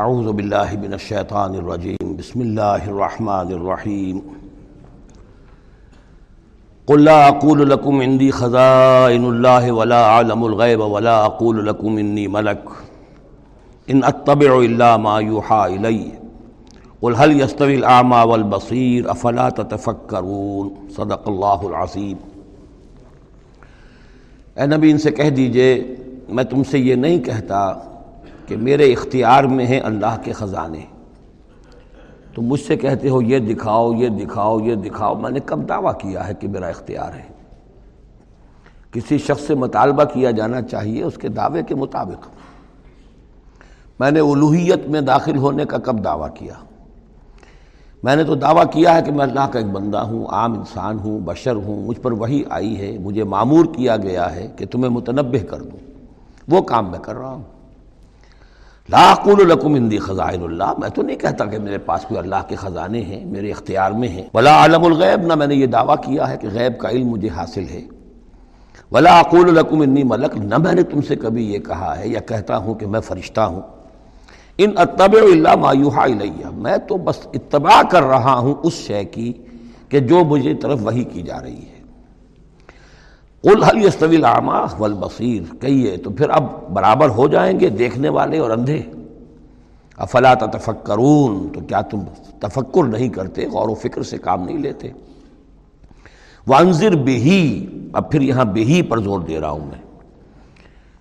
اعوذ باللہ من الشیطان الرجیم، بسم اللہ الرحمن الرحیم. قل لا اقول لكم عندي خزائن الله ولا اعلم الغيب ولا اقول لكم اني ملك ان اتبع الا ما يوحى الي قل هل يستوي الاعمى والبصير افلا تتفكرون صدق اللہ العظیم. اے نبی، ان سے کہہ دیجیے، میں تم سے یہ نہیں کہتا کہ میرے اختیار میں ہیں اللہ کے خزانے۔ تو مجھ سے کہتے ہو یہ دکھاؤ یہ دکھاؤ یہ دکھاؤ۔ میں نے کب دعویٰ کیا ہے کہ میرا اختیار ہے۔ کسی شخص سے مطالبہ کیا جانا چاہیے اس کے دعوے کے مطابق۔ میں نے الوحیت میں داخل ہونے کا کب دعویٰ کیا۔ میں نے تو دعویٰ کیا ہے کہ میں اللہ کا ایک بندہ ہوں، عام انسان ہوں، بشر ہوں، مجھ پر وہی آئی ہے، مجھے معمور کیا گیا ہے کہ تمہیں متنبع کر دوں۔ وہ کام میں کر رہا ہوں۔ لاقول لکم اندی خزائن اللہ، میں تو نہیں کہتا کہ میرے پاس کوئی اللہ کے خزانے ہیں، میرے اختیار میں ہیں۔ ولا عالم الغیب، نہ میں نے یہ دعویٰ کیا ہے کہ غیب کا علم مجھے حاصل ہے۔ ولا اقول لکم انی ملک، نہ میں نے تم سے کبھی یہ کہا ہے یا کہتا ہوں کہ میں فرشتہ ہوں۔ ان اتبع اللہ مایوحا الیہ، میں تو بس اتباع کر رہا ہوں اس شے کی کہ جو مجھے طرف وہی کی جا رہی ہے۔ قل حل یستوی العما والبصیر کہیے، تو پھر اب برابر ہو جائیں گے دیکھنے والے اور اندھے۔ افلا تفکرون تو کیا تم تفکر نہیں کرتے؟ غور و فکر سے کام نہیں لیتے۔ وانذر بہی، اب پھر یہاں بہی پر زور دے رہا ہوں میں۔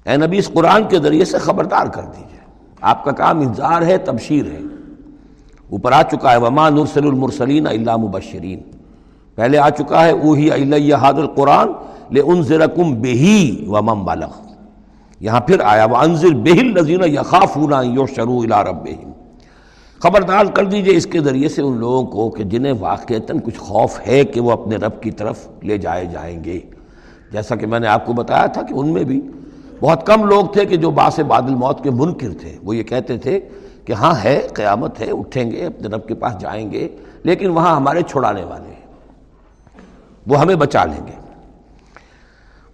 اے نبی، اس قرآن کے ذریعے سے خبردار کر دیجیے۔ آپ کا کام انذار ہے، تبشیر ہے۔ اوپر آ چکا ہے، وما نرسل المرسلین اللہ مبشرین۔ پہلے آ چکا ہے، اوہی الیہ حاد القرآن لے ان زرکم بہی و مم بالغ یہاں پھر آیا وہ انضر بہل نذیر یخافونا یو شروع الا رب خبردار کر دیجیے اس کے ذریعے سے ان لوگوں کو کہ جنہیں واقعتاً کچھ خوف ہے کہ وہ اپنے رب کی طرف لے جائے جائیں گے۔ جیسا کہ میں نے آپ کو بتایا تھا کہ ان میں بھی بہت کم لوگ تھے کہ جو باس بادل موت کے منکر تھے۔ وہ یہ کہتے تھے کہ ہاں ہے، قیامت ہے، اٹھیں گے، اپنے رب کے پاس جائیں گے، لیکن وہاں ہمارے چھڑانے والے ہیں۔ وہ ہمیں بچا لیں گے۔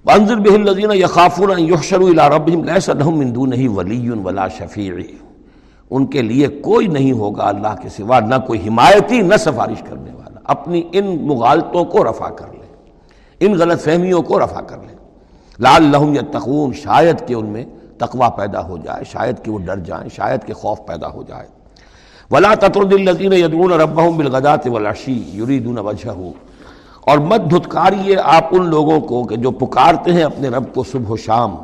وانظر به الذين يخافون ان يحشروا الى ربهم، ليس لهم من دونه ولا شفيع ان کے لیے کوئی نہیں ہوگا اللہ کے سوا، نہ کوئی حمایتی، نہ سفارش کرنے والا۔ اپنی ان مغالطوں کو رفع کر لیں ان غلط فہمیوں کو رفع کر لیں لال لہم یتقون، شاید کہ ان میں تقوی پیدا ہو جائے، شاید کہ وہ ڈر جائیں، شاید کہ خوف پیدا ہو جائے۔ ولا تطرد الذين يدعون ربهم بالغداة والعشي، يريدون وجهه۔ اور مت دھتکاریے آپ ان لوگوں کو کہ جو پکارتے ہیں اپنے رب کو صبح و شام،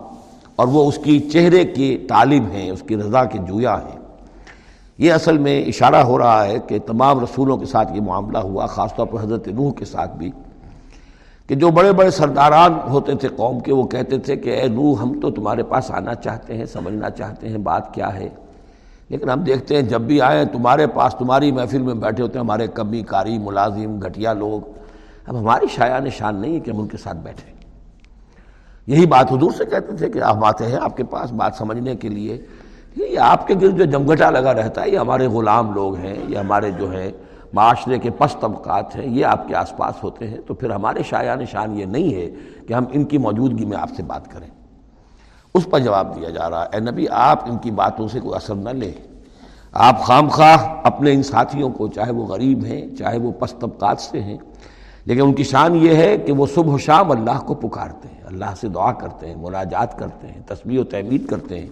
اور وہ اس کی چہرے کے طالب ہیں، اس کی رضا کے جویا ہیں۔ یہ اصل میں اشارہ ہو رہا ہے کہ تمام رسولوں کے ساتھ یہ معاملہ ہوا، خاص طور پر حضرت نوح کے ساتھ بھی۔ کہ جو بڑے بڑے سرداران ہوتے تھے قوم کے، وہ کہتے تھے کہ اے نوح، ہم تو تمہارے پاس آنا چاہتے ہیں، سمجھنا چاہتے ہیں، بات کیا ہے؟ لیکن ہم دیکھتے ہیں جب بھی آئیں تمہارے پاس تمہاری محفل میں بیٹھے ہوتے ہیں، ہمارے کمی، کاری، ملازم، گھٹیا لوگ۔ اب ہماری شاع نشان نہیں ہے کہ ہم ان کے ساتھ بیٹھیں یہی بات حضور سے کہتے تھے کہ آپ آتے ہیں آپ کے پاس بات سمجھنے کے لیے۔ یہ آپ کے گرد جو جمگٹا لگا رہتا ہے، یہ ہمارے غلام لوگ ہیں، یہ ہمارے جو ہیں معاشرے کے پس طبقات ہیں، یہ آپ کے آس پاس ہوتے ہیں۔ تو پھر ہمارے شاع نشان یہ نہیں ہے کہ ہم ان کی موجودگی میں آپ سے بات کریں۔ اس پر جواب دیا جا رہا ہے، اے نبی، آپ ان کی باتوں سے کوئی اثر نہ لیں۔ آپ خام خواہ اپنے ان ساتھیوں کو، چاہے وہ غریب ہیں، چاہے وہ پس طبقات سے ہیں لیکن ان کی شان یہ ہے کہ وہ صبح و شام اللہ کو پکارتے ہیں، اللہ سے دعا کرتے ہیں، مناجات کرتے ہیں، تسبیح و تحمید کرتے ہیں۔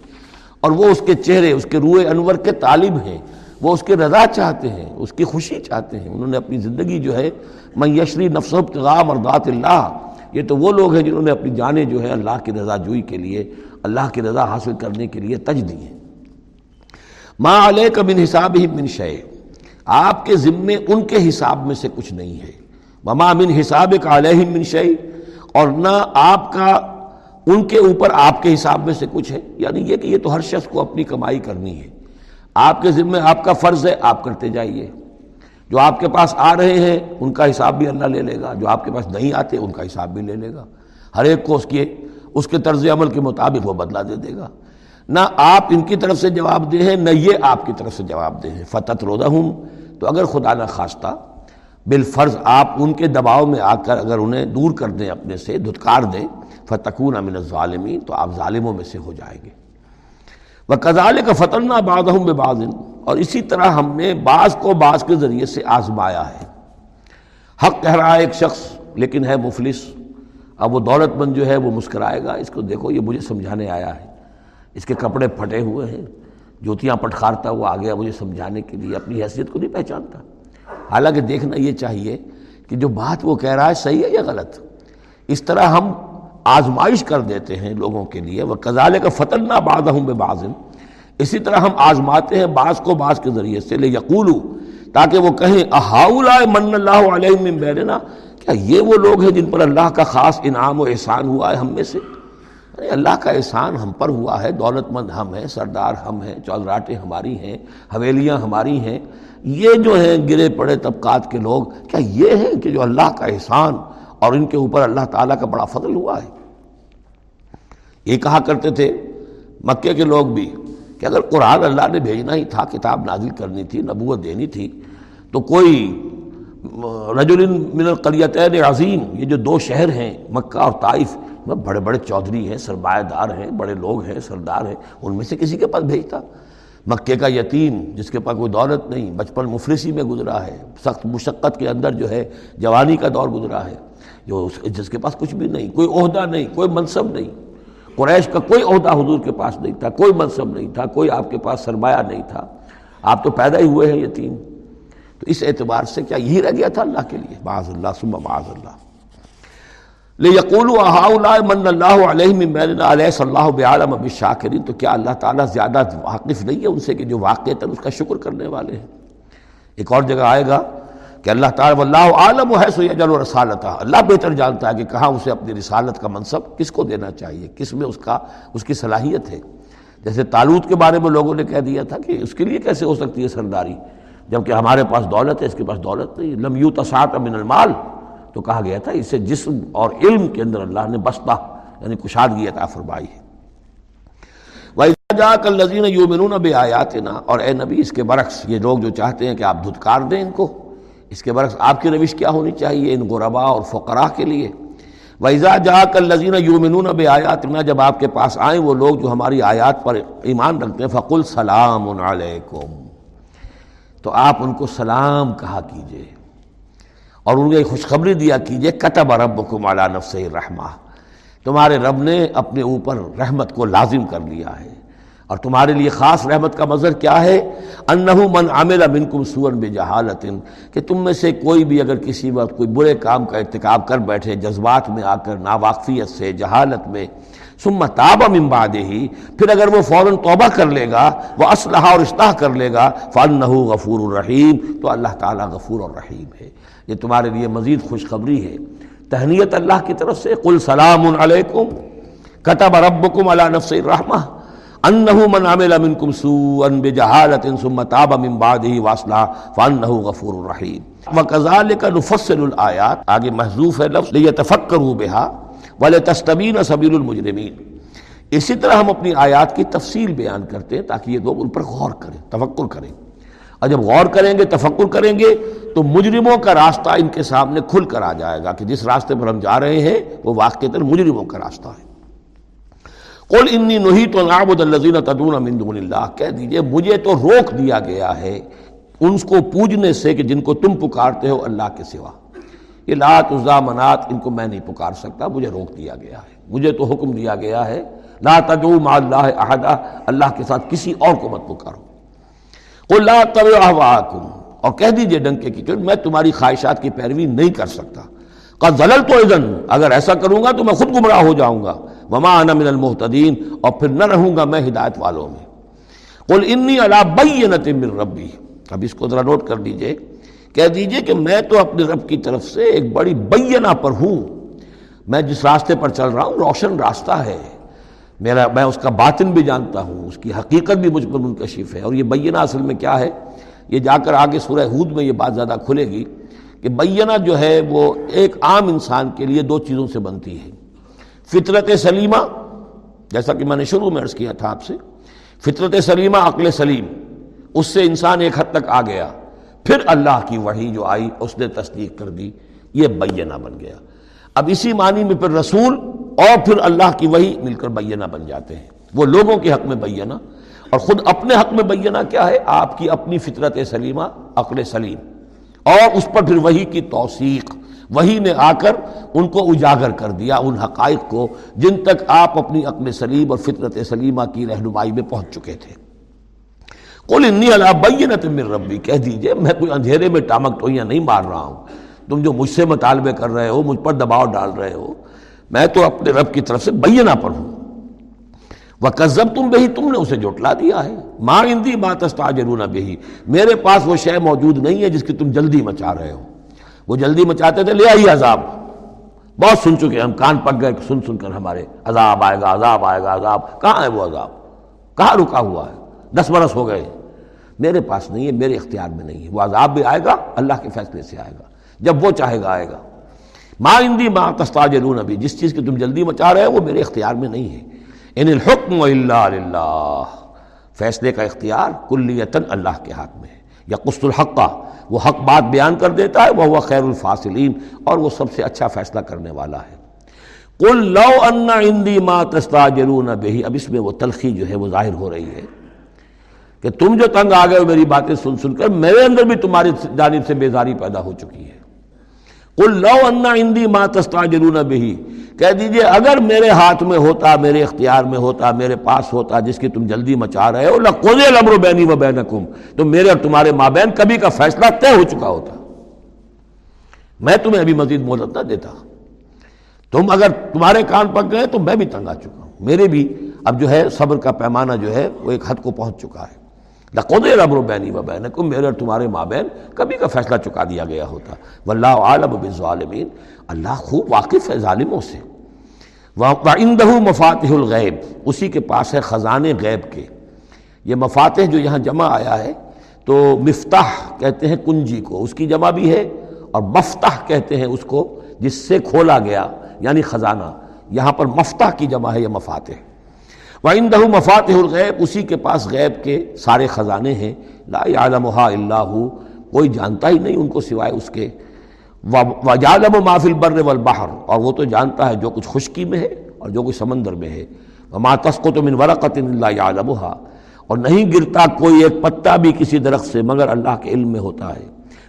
اور وہ اس کے چہرے، اس کے روئے انور کے طالب ہیں۔ وہ اس کے رضا چاہتے ہیں، اس کی خوشی چاہتے ہیں۔ انہوں نے اپنی زندگی جو ہے میں یشری نفس ابتغام اور دات اللہ، یہ تو وہ لوگ ہیں جنہوں نے اپنی جانیں جو ہے اللہ کی رضا جوئی کے لیے، اللہ کی رضا حاصل کرنے کے لیے تج دی ہیں۔ ماں علیہ کا بن حساب ہی بن شے آپ کے ذمے ان کے حساب میں سے کچھ نہیں ہے۔ وما من حساب کا علیہ من شعی اور نہ آپ کا، ان کے اوپر آپ کے حساب میں سے کچھ ہے۔ یعنی یہ کہ یہ تو ہر شخص کو اپنی کمائی کرنی ہے۔ آپ کے ذمے آپ کا فرض ہے، آپ کرتے جائیے۔ جو آپ کے پاس آ رہے ہیں، ان کا حساب بھی اللہ لے لے گا۔ جو آپ کے پاس نہیں آتے، ان کا حساب بھی لے لے گا۔ ہر ایک کو اس کے اس کے طرز عمل کے مطابق وہ بدلا دے دے گا۔ نہ آپ ان کی طرف سے جواب دے ہیں، نہ یہ آپ کی طرف سے جواب دے ہیں۔ فتح روزہ ہوں تو اگر خدا نہ خواستہ بالفرض آپ ان کے دباؤ میں آ کر اگر انہیں دور کر دیں اپنے سے، دھتکار دیں فتقون امن ظالمین تو آپ ظالموں میں سے ہو جائیں گے۔ وہ کزال کا فتنہ باد ہوں اور اسی طرح ہم نے بعض کو بعض کے ذریعے سے آزمایا ہے۔ حق کہہ رہا ہے ایک شخص، لیکن ہے مفلس۔ اب وہ دولت مند جو ہے وہ مسکرائے گا۔ اس کو دیکھو، یہ مجھے سمجھانے آیا ہے۔ اس کے کپڑے پھٹے ہوئے ہیں، جوتیاں پٹخارتا ہوا آ گیا مجھے سمجھانے کے لیے، اپنی حیثیت کو نہیں پہچانتا۔ حالانکہ دیکھنا یہ چاہیے کہ جو بات وہ کہہ رہا ہے صحیح ہے یا غلط؟ اس طرح ہم آزمائش کر دیتے ہیں لوگوں کے لیے وہ کزالے کا فتن نہ باز ہوں بے بازن اسی طرح ہم آزماتے ہیں بعض کو بعض کے ذریعے سے لے یقولو تاکہ وہ کہیں احاؤ من اللہ علیہ من بیرنا کیا یہ وہ لوگ ہیں جن پر اللہ کا خاص انعام و احسان ہوا ہے ہم میں سے؟ اللہ کا احسان ہم پر ہوا ہے، دولت مند ہم ہیں، سردار ہم ہیں چودراٹیں ہماری ہیں، حویلیاں ہماری ہیں۔ یہ جو ہیں گرے پڑے طبقات کے لوگ، کیا یہ ہیں کہ جو اللہ کا احسان اور ان کے اوپر اللہ تعالیٰ کا بڑا فضل ہوا ہے؟ یہ کہا کرتے تھے مکے کے لوگ بھی کہ اگر قرآن اللہ نے بھیجنا ہی تھا، کتاب نازل کرنی تھی، نبوت دینی تھی، تو کوئی رجل من القریتین عظیم، یہ جو دو شہر ہیں، مکہ اور طائف، بڑے بڑے چودھری ہیں، سرمایہ دار ہیں، بڑے لوگ ہیں، سردار ہیں، ان میں سے کسی کے پاس بھیجتا؟ مکے کا یتیم جس کے پاس کوئی دولت نہیں، بچپن مفرسی میں گزرا ہے، سخت مشقت کے اندر جو ہے، جوانی کا دور گزرا ہے۔ جو جس کے پاس کچھ بھی نہیں، کوئی عہدہ نہیں، کوئی منصب نہیں۔ قریش کا کوئی عہدہ حضور کے پاس نہیں تھا، کوئی منصب نہیں تھا، کوئی آپ کے پاس سرمایہ نہیں تھا۔ آپ تو پیدا ہی ہوئے ہیں یتیم۔ تو اس اعتبار سے کیا یہی رہ گیا تھا اللہ کے لیے؟ بعض اللہ سب بعض اللہ۔ من اللہ علیہ علیہ صلی اللہ عالم اب شاکرین؟ تو کیا اللہ تعالیٰ زیادہ واقف نہیں ہے ان سے کہ جو واقع اس کا شکر کرنے والے ہیں؟ ایک اور جگہ آئے گا کہ اللہ تعالیٰ اللہ عالم ہے، سو یجل و رسالتہ۔ اللہ بہتر جانتا ہے کہ کہاں اسے اپنی رسالت کا منصب کس کو دینا چاہیے، کس میں اس کا، اس کی صلاحیت ہے۔ جیسے تالوت کے بارے میں لوگوں نے کہہ دیا تھا کہ اس کے لیے کیسے ہو سکتی ہے سرداری؟ جبکہ ہمارے پاس دولت ہے، اس کے پاس دولت نہیں۔ لمیو تسات من المال تو کہا گیا تھا، اسے جسم اور علم کے اندر اللہ نے بستہ یعنی کشادگی عطا فرمائی ہے۔ جا کر لذین یومنون بے آیات اور اے نبی، اس کے برعکس یہ لوگ جو چاہتے ہیں کہ آپ دھتکار دیں ان کو، اس کے برعکس آپ کی روش کیا ہونی چاہیے ان غربا اور فقراء کے لیے۔ ویزا جا کر لذین یومنون بے آیات جب آپ کے پاس آئیں وہ لوگ جو ہماری آیات پر ایمان رکھتے ہیں، فقل سلام علیکم تو آپ ان کو سلام کہا کیجیے۔ اور ان کو خوشخبری دیا کیجیے، کتب ربکم علی نفس الرحمہ۔ تمہارے رب نے اپنے اوپر رحمت کو لازم کر لیا ہے۔ اور تمہارے لیے خاص رحمت کا مظہر کیا ہے؟ انہو من عمل منکم سورن بجہالت کہ تم میں سے کوئی بھی اگر کسی وقت کوئی برے کام کا ارتکاب کر بیٹھے، جذبات میں آ کر، ناواقفیت سے، جہالت میں، ثم تاب من بعدہ پھر اگر وہ فوراً توبہ کر لے گا، وہ اسلحہ اور اصلاح کر لے گا، فانہو غفور الرحیم۔ تو اللہ تعالیٰ غفور الرحیم ہے۔ یہ تمہارے لیے مزید خوشخبری ہے۔ تہنیت اللہ کی طرف سے قل سلام علیکم، کتب ربکم علی نفس الرحمہ، انہو من عمل منکم سوءا بجہالت ثم تاب من بعدہ واسلہ، فانہو غفور الرحیم۔ وکذالک نفصل الآیات، آگے محذوف ہے لفظ، لیتفکروا بہا ولتستبین سبیل المجرمین۔ اسی طرح ہم اپنی آیات کی تفصیل بیان کرتے ہیں تاکہ یہ لوگ ان پر غور کریں تفکر کریں۔ اور جب غور کریں گے، تفکر کریں گے، تو مجرموں کا راستہ ان کے سامنے کھل کر آ جائے گا کہ جس راستے پر ہم جا رہے ہیں، وہ واقع مجرموں کا راستہ ہے۔ قل انی نہی تو نعبد الذین تدون من دون اللہ۔ کہہ دیجیے، مجھے تو روک دیا گیا ہے ان کو پوجنے سے کہ جن کو تم پکارتے ہو اللہ کے سوا۔ یہ لات عزا منات، ان کو میں نہیں پکار سکتا، مجھے روک دیا گیا ہے۔ مجھے تو حکم دیا گیا ہے، لا تدعو مع اللہ احدا، اللہ کے ساتھ کسی اور کو مت پکارو۔ اور کہہ دیجیے ڈنکے کی میں تمہاری خواہشات کی پیروی نہیں کر سکتا۔ زلل تو اذن اگر ایسا کروں گا تو میں خود گمراہ ہو جاؤں گا۔ وما انا من المحتدین اور پھر نہ رہوں گا میں ہدایت والوں میں۔ قل انی علی بینت من ربی۔ اب اس کو ذرا نوٹ کر دیجیے۔ کہہ دیجیے کہ میں تو اپنے رب کی طرف سے ایک بڑی بینہ پر ہوں۔ میں جس راستے پر چل رہا ہوں، روشن راستہ ہے۔ میرا میں اس کا باطن بھی جانتا ہوں، اس کی حقیقت بھی مجھ پر منکشف ہے۔ اور یہ بینہ اصل میں کیا ہے؟ یہ جا کر آگے سورہ ہود میں یہ بات زیادہ کھلے گی کہ بینہ جو ہے وہ ایک عام انسان کے لیے دو چیزوں سے بنتی ہے۔ فطرت سلیمہ، جیسا کہ میں نے شروع میں عرض کیا تھا آپ سے، فطرت سلیمہ، عقل سلیم، اس سے انسان ایک حد تک آ گیا۔ پھر اللہ کی وحی جو آئی، اس نے تصدیق کر دی، یہ بینہ بن گیا۔ اب اسی معنی میں پھر رسول اور پھر اللہ کی وہی مل کر بینہ بن جاتے ہیں۔ وہ لوگوں کے حق میں بینہ۔ اور خود اپنے حق میں بینا کیا ہے؟ آپ کی اپنی فطرت سلیمہ، عقل سلیم۔ اور اس پر پھر وہی کی توثیق۔ وہی نے آ کر ان کو اجاگر کر دیا، ان حقائق کو، جن تک آپ اپنی عقل سلیم اور فطرت سلیمہ کی رہنمائی میں پہنچ چکے تھے۔ کل انی اللہ بینت من ربی، کہہ دیجیے، میں کوئی اندھیرے میں ٹامک ٹوئیاں نہیں مار رہا ہوں۔ تم جو مجھ سے مطالبے کر رہے ہو، مجھ پر دباؤ ڈال رہے ہو میں تو اپنے رب کی طرف سے بینہ پر ہوں۔ وہ کزب تم بہی تم نے اسے جوٹلا دیا ہے۔ ماں اندی ماں تستاجرون بہی میرے پاس وہ شے موجود نہیں ہے جس کی تم جلدی مچا رہے ہو۔ وہ جلدی مچاتے تھے، لے آئی عذاب۔ بہت سن چکے ہم کان پک گئے، سن سن کر ہمارے عذاب آئے گا، عذاب آئے گا، عذاب۔ کہاں ہے وہ عذاب؟ کہاں رکا ہوا ہے؟ دس برس ہو گئے۔ میرے پاس نہیں ہے، میرے اختیار میں نہیں ہے۔ وہ عذاب بھی آئے گا، اللہ کے فیصلے سے آئے گا۔ جب وہ چاہے گا، آئے گا۔ ماں اندی ماں تستاجرون ابھی جس چیز کی تم جلدی مچا رہے ہو، وہ میرے اختیار میں نہیں ہے. ان الحکم الا للہ. فیصلے کا اختیار کلیتاً اللہ کے ہاتھ میں ہے. یا قسط الحق. کا وہ حق بات بیان کر دیتا ہے وہ خیر الفاصلین، اور وہ سب سے اچھا فیصلہ کرنے والا ہے. قل لو ان عندی ما تستاجرون بہی اب اس میں وہ تلخی جو ہے وہ ظاہر ہو رہی ہے کہ تم جو تنگ آ گئے ہو، میری باتیں سن سن کر، میرے اندر بھی تمہاری جانب سے بیزاری پیدا ہو چکی ہے. قل لو ان عندی ما تستاجرون بہی کہہ دیجیے، اگر میرے ہاتھ میں ہوتا، میرے اختیار میں ہوتا، میرے پاس ہوتا، جس کی تم جلدی مچا رہے ہو لقضی الامر بینی و بینکم۔ تو میرے اور تمہارے مابین کبھی کا فیصلہ طے ہو چکا ہوتا۔ میں تمہیں ابھی مزید مہلت نہ دیتا۔ تم اگر تمہارے کان پک گئے تو میں بھی تنگ آ چکا ہوں۔ میرے بھی اب جو ہے صبر کا پیمانہ جو ہے، وہ ایک حد کو پہنچ چکا ہے۔ لقود الامر بینی و بینکم میرے اور تمہارے مابین، کبھی کا فیصلہ چکا دیا گیا ہوتا۔ واللہ عالم بالظالمین۔ اللہ خوب واقف ہے ظالموں سے۔ وَعِنْدَهُ مفاتح الغیب، اسی کے پاس ہے خزانے غیب کے۔ یہ مفاتح جو یہاں جمع آیا ہے، تو مفتاح کہتے ہیں کنجی کو، اس کی جمع بھی ہے، اور مفتح کہتے ہیں اس کو جس سے کھولا گیا یعنی خزانہ۔ یہاں پر مفتح کی جمع ہے، یہ مفاتح وَعِنْدَهُ مفاتح الغیب اسی کے پاس غیب کے سارے خزانے ہیں۔ لا يعلمها الا هو، کوئی جانتا ہی نہیں ان کو سوائے اس کے۔ وجالم و محفل بر والبحر، اور وہ تو جانتا ہے جو کچھ خشکی میں ہے اور جو کچھ سمندر میں ہے۔ وما تسقط من ورقت الا يعلمها، اور نہیں گرتا کوئی ایک پتا بھی کسی درخت سے، مگر اللہ کے علم میں ہوتا ہے۔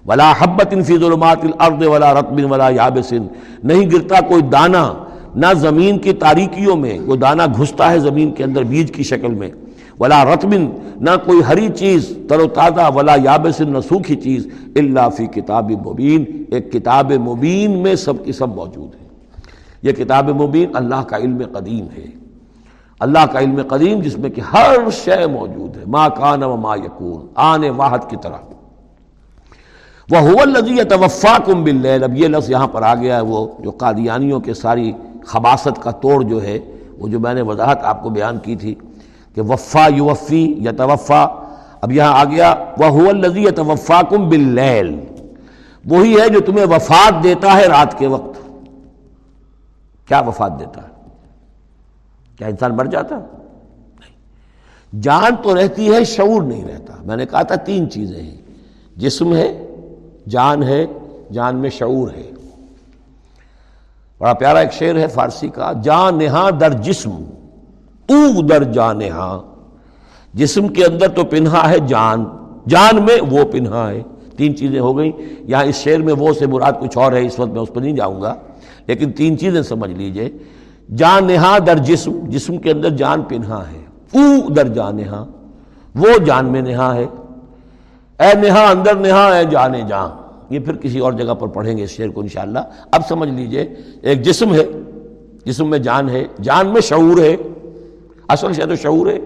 ولا حبت فی ظلمات الارض ولا رطب ولا یابس نہیں گرتا کوئی دانہ نہ زمین کی تاریکیوں میں، وہ دانہ گھستا ہے زمین کے اندر بیج کی شکل میں۔ ولا رتبن، نہ کوئی ہری چیز، تر و تازہ، ولا یابس نہ سوکھی چیز اللہ فی کتاب مبین۔ ایک کتاب مبین میں سب کی سب موجود ہے یہ کتاب مبین اللہ کا علم قدیم ہے۔ اللہ کا علم قدیم جس میں کہ ہر شے موجود ہے۔ ما کان و ما یکون، آنے واحد کی طرح۔ وہ لذیذ توفا کم بل اب یہ لفظ یہاں پر آ گیا ہے، وہ جو قادیانیوں کے ساری خباست کا توڑ جو ہے، وہ جو میں نے وضاحت آپ کو بیان کی تھی کہ وفا یوفی یا توفا اب یہاں آ گیا وہ الزی توفا کم بل وہی ہے جو تمہیں وفات دیتا ہے رات کے وقت۔ کیا وفات دیتا ہے؟ کیا انسان مر جاتا؟ نہیں۔ جان تو رہتی ہے، شعور نہیں رہتا۔ میں نے کہا تھا تین چیزیں ہیں۔ جسم ہے، جان ہے، جان میں شعور ہے۔ بڑا پیارا ایک شعر ہے فارسی کا، جان در جسم تو در جان جسم کے اندر تو پنہا ہے جان جان میں وہ پنہا ہے۔ تین چیزیں ہو گئیں۔ یہاں اس شعر میں وہ سے مراد کچھ اور ہے، اس وقت میں اس پر نہیں جاؤں گا۔ لیکن تین چیزیں سمجھ لیجیے۔ جان نہا در جسم جسم کے اندر جان پنہا ہے۔ او در جان نہا وہ جان میں نہا ہے۔ اے نہا اندر نہا اے جانے جان یہ پھر کسی اور جگہ پر پڑھیں گے اس شعر کو انشاءاللہ۔ اب سمجھ لیجیے، ایک جسم ہے، جسم میں جان ہے، جان میں شعور ہے۔ اصل شہ تو شعور ہے۔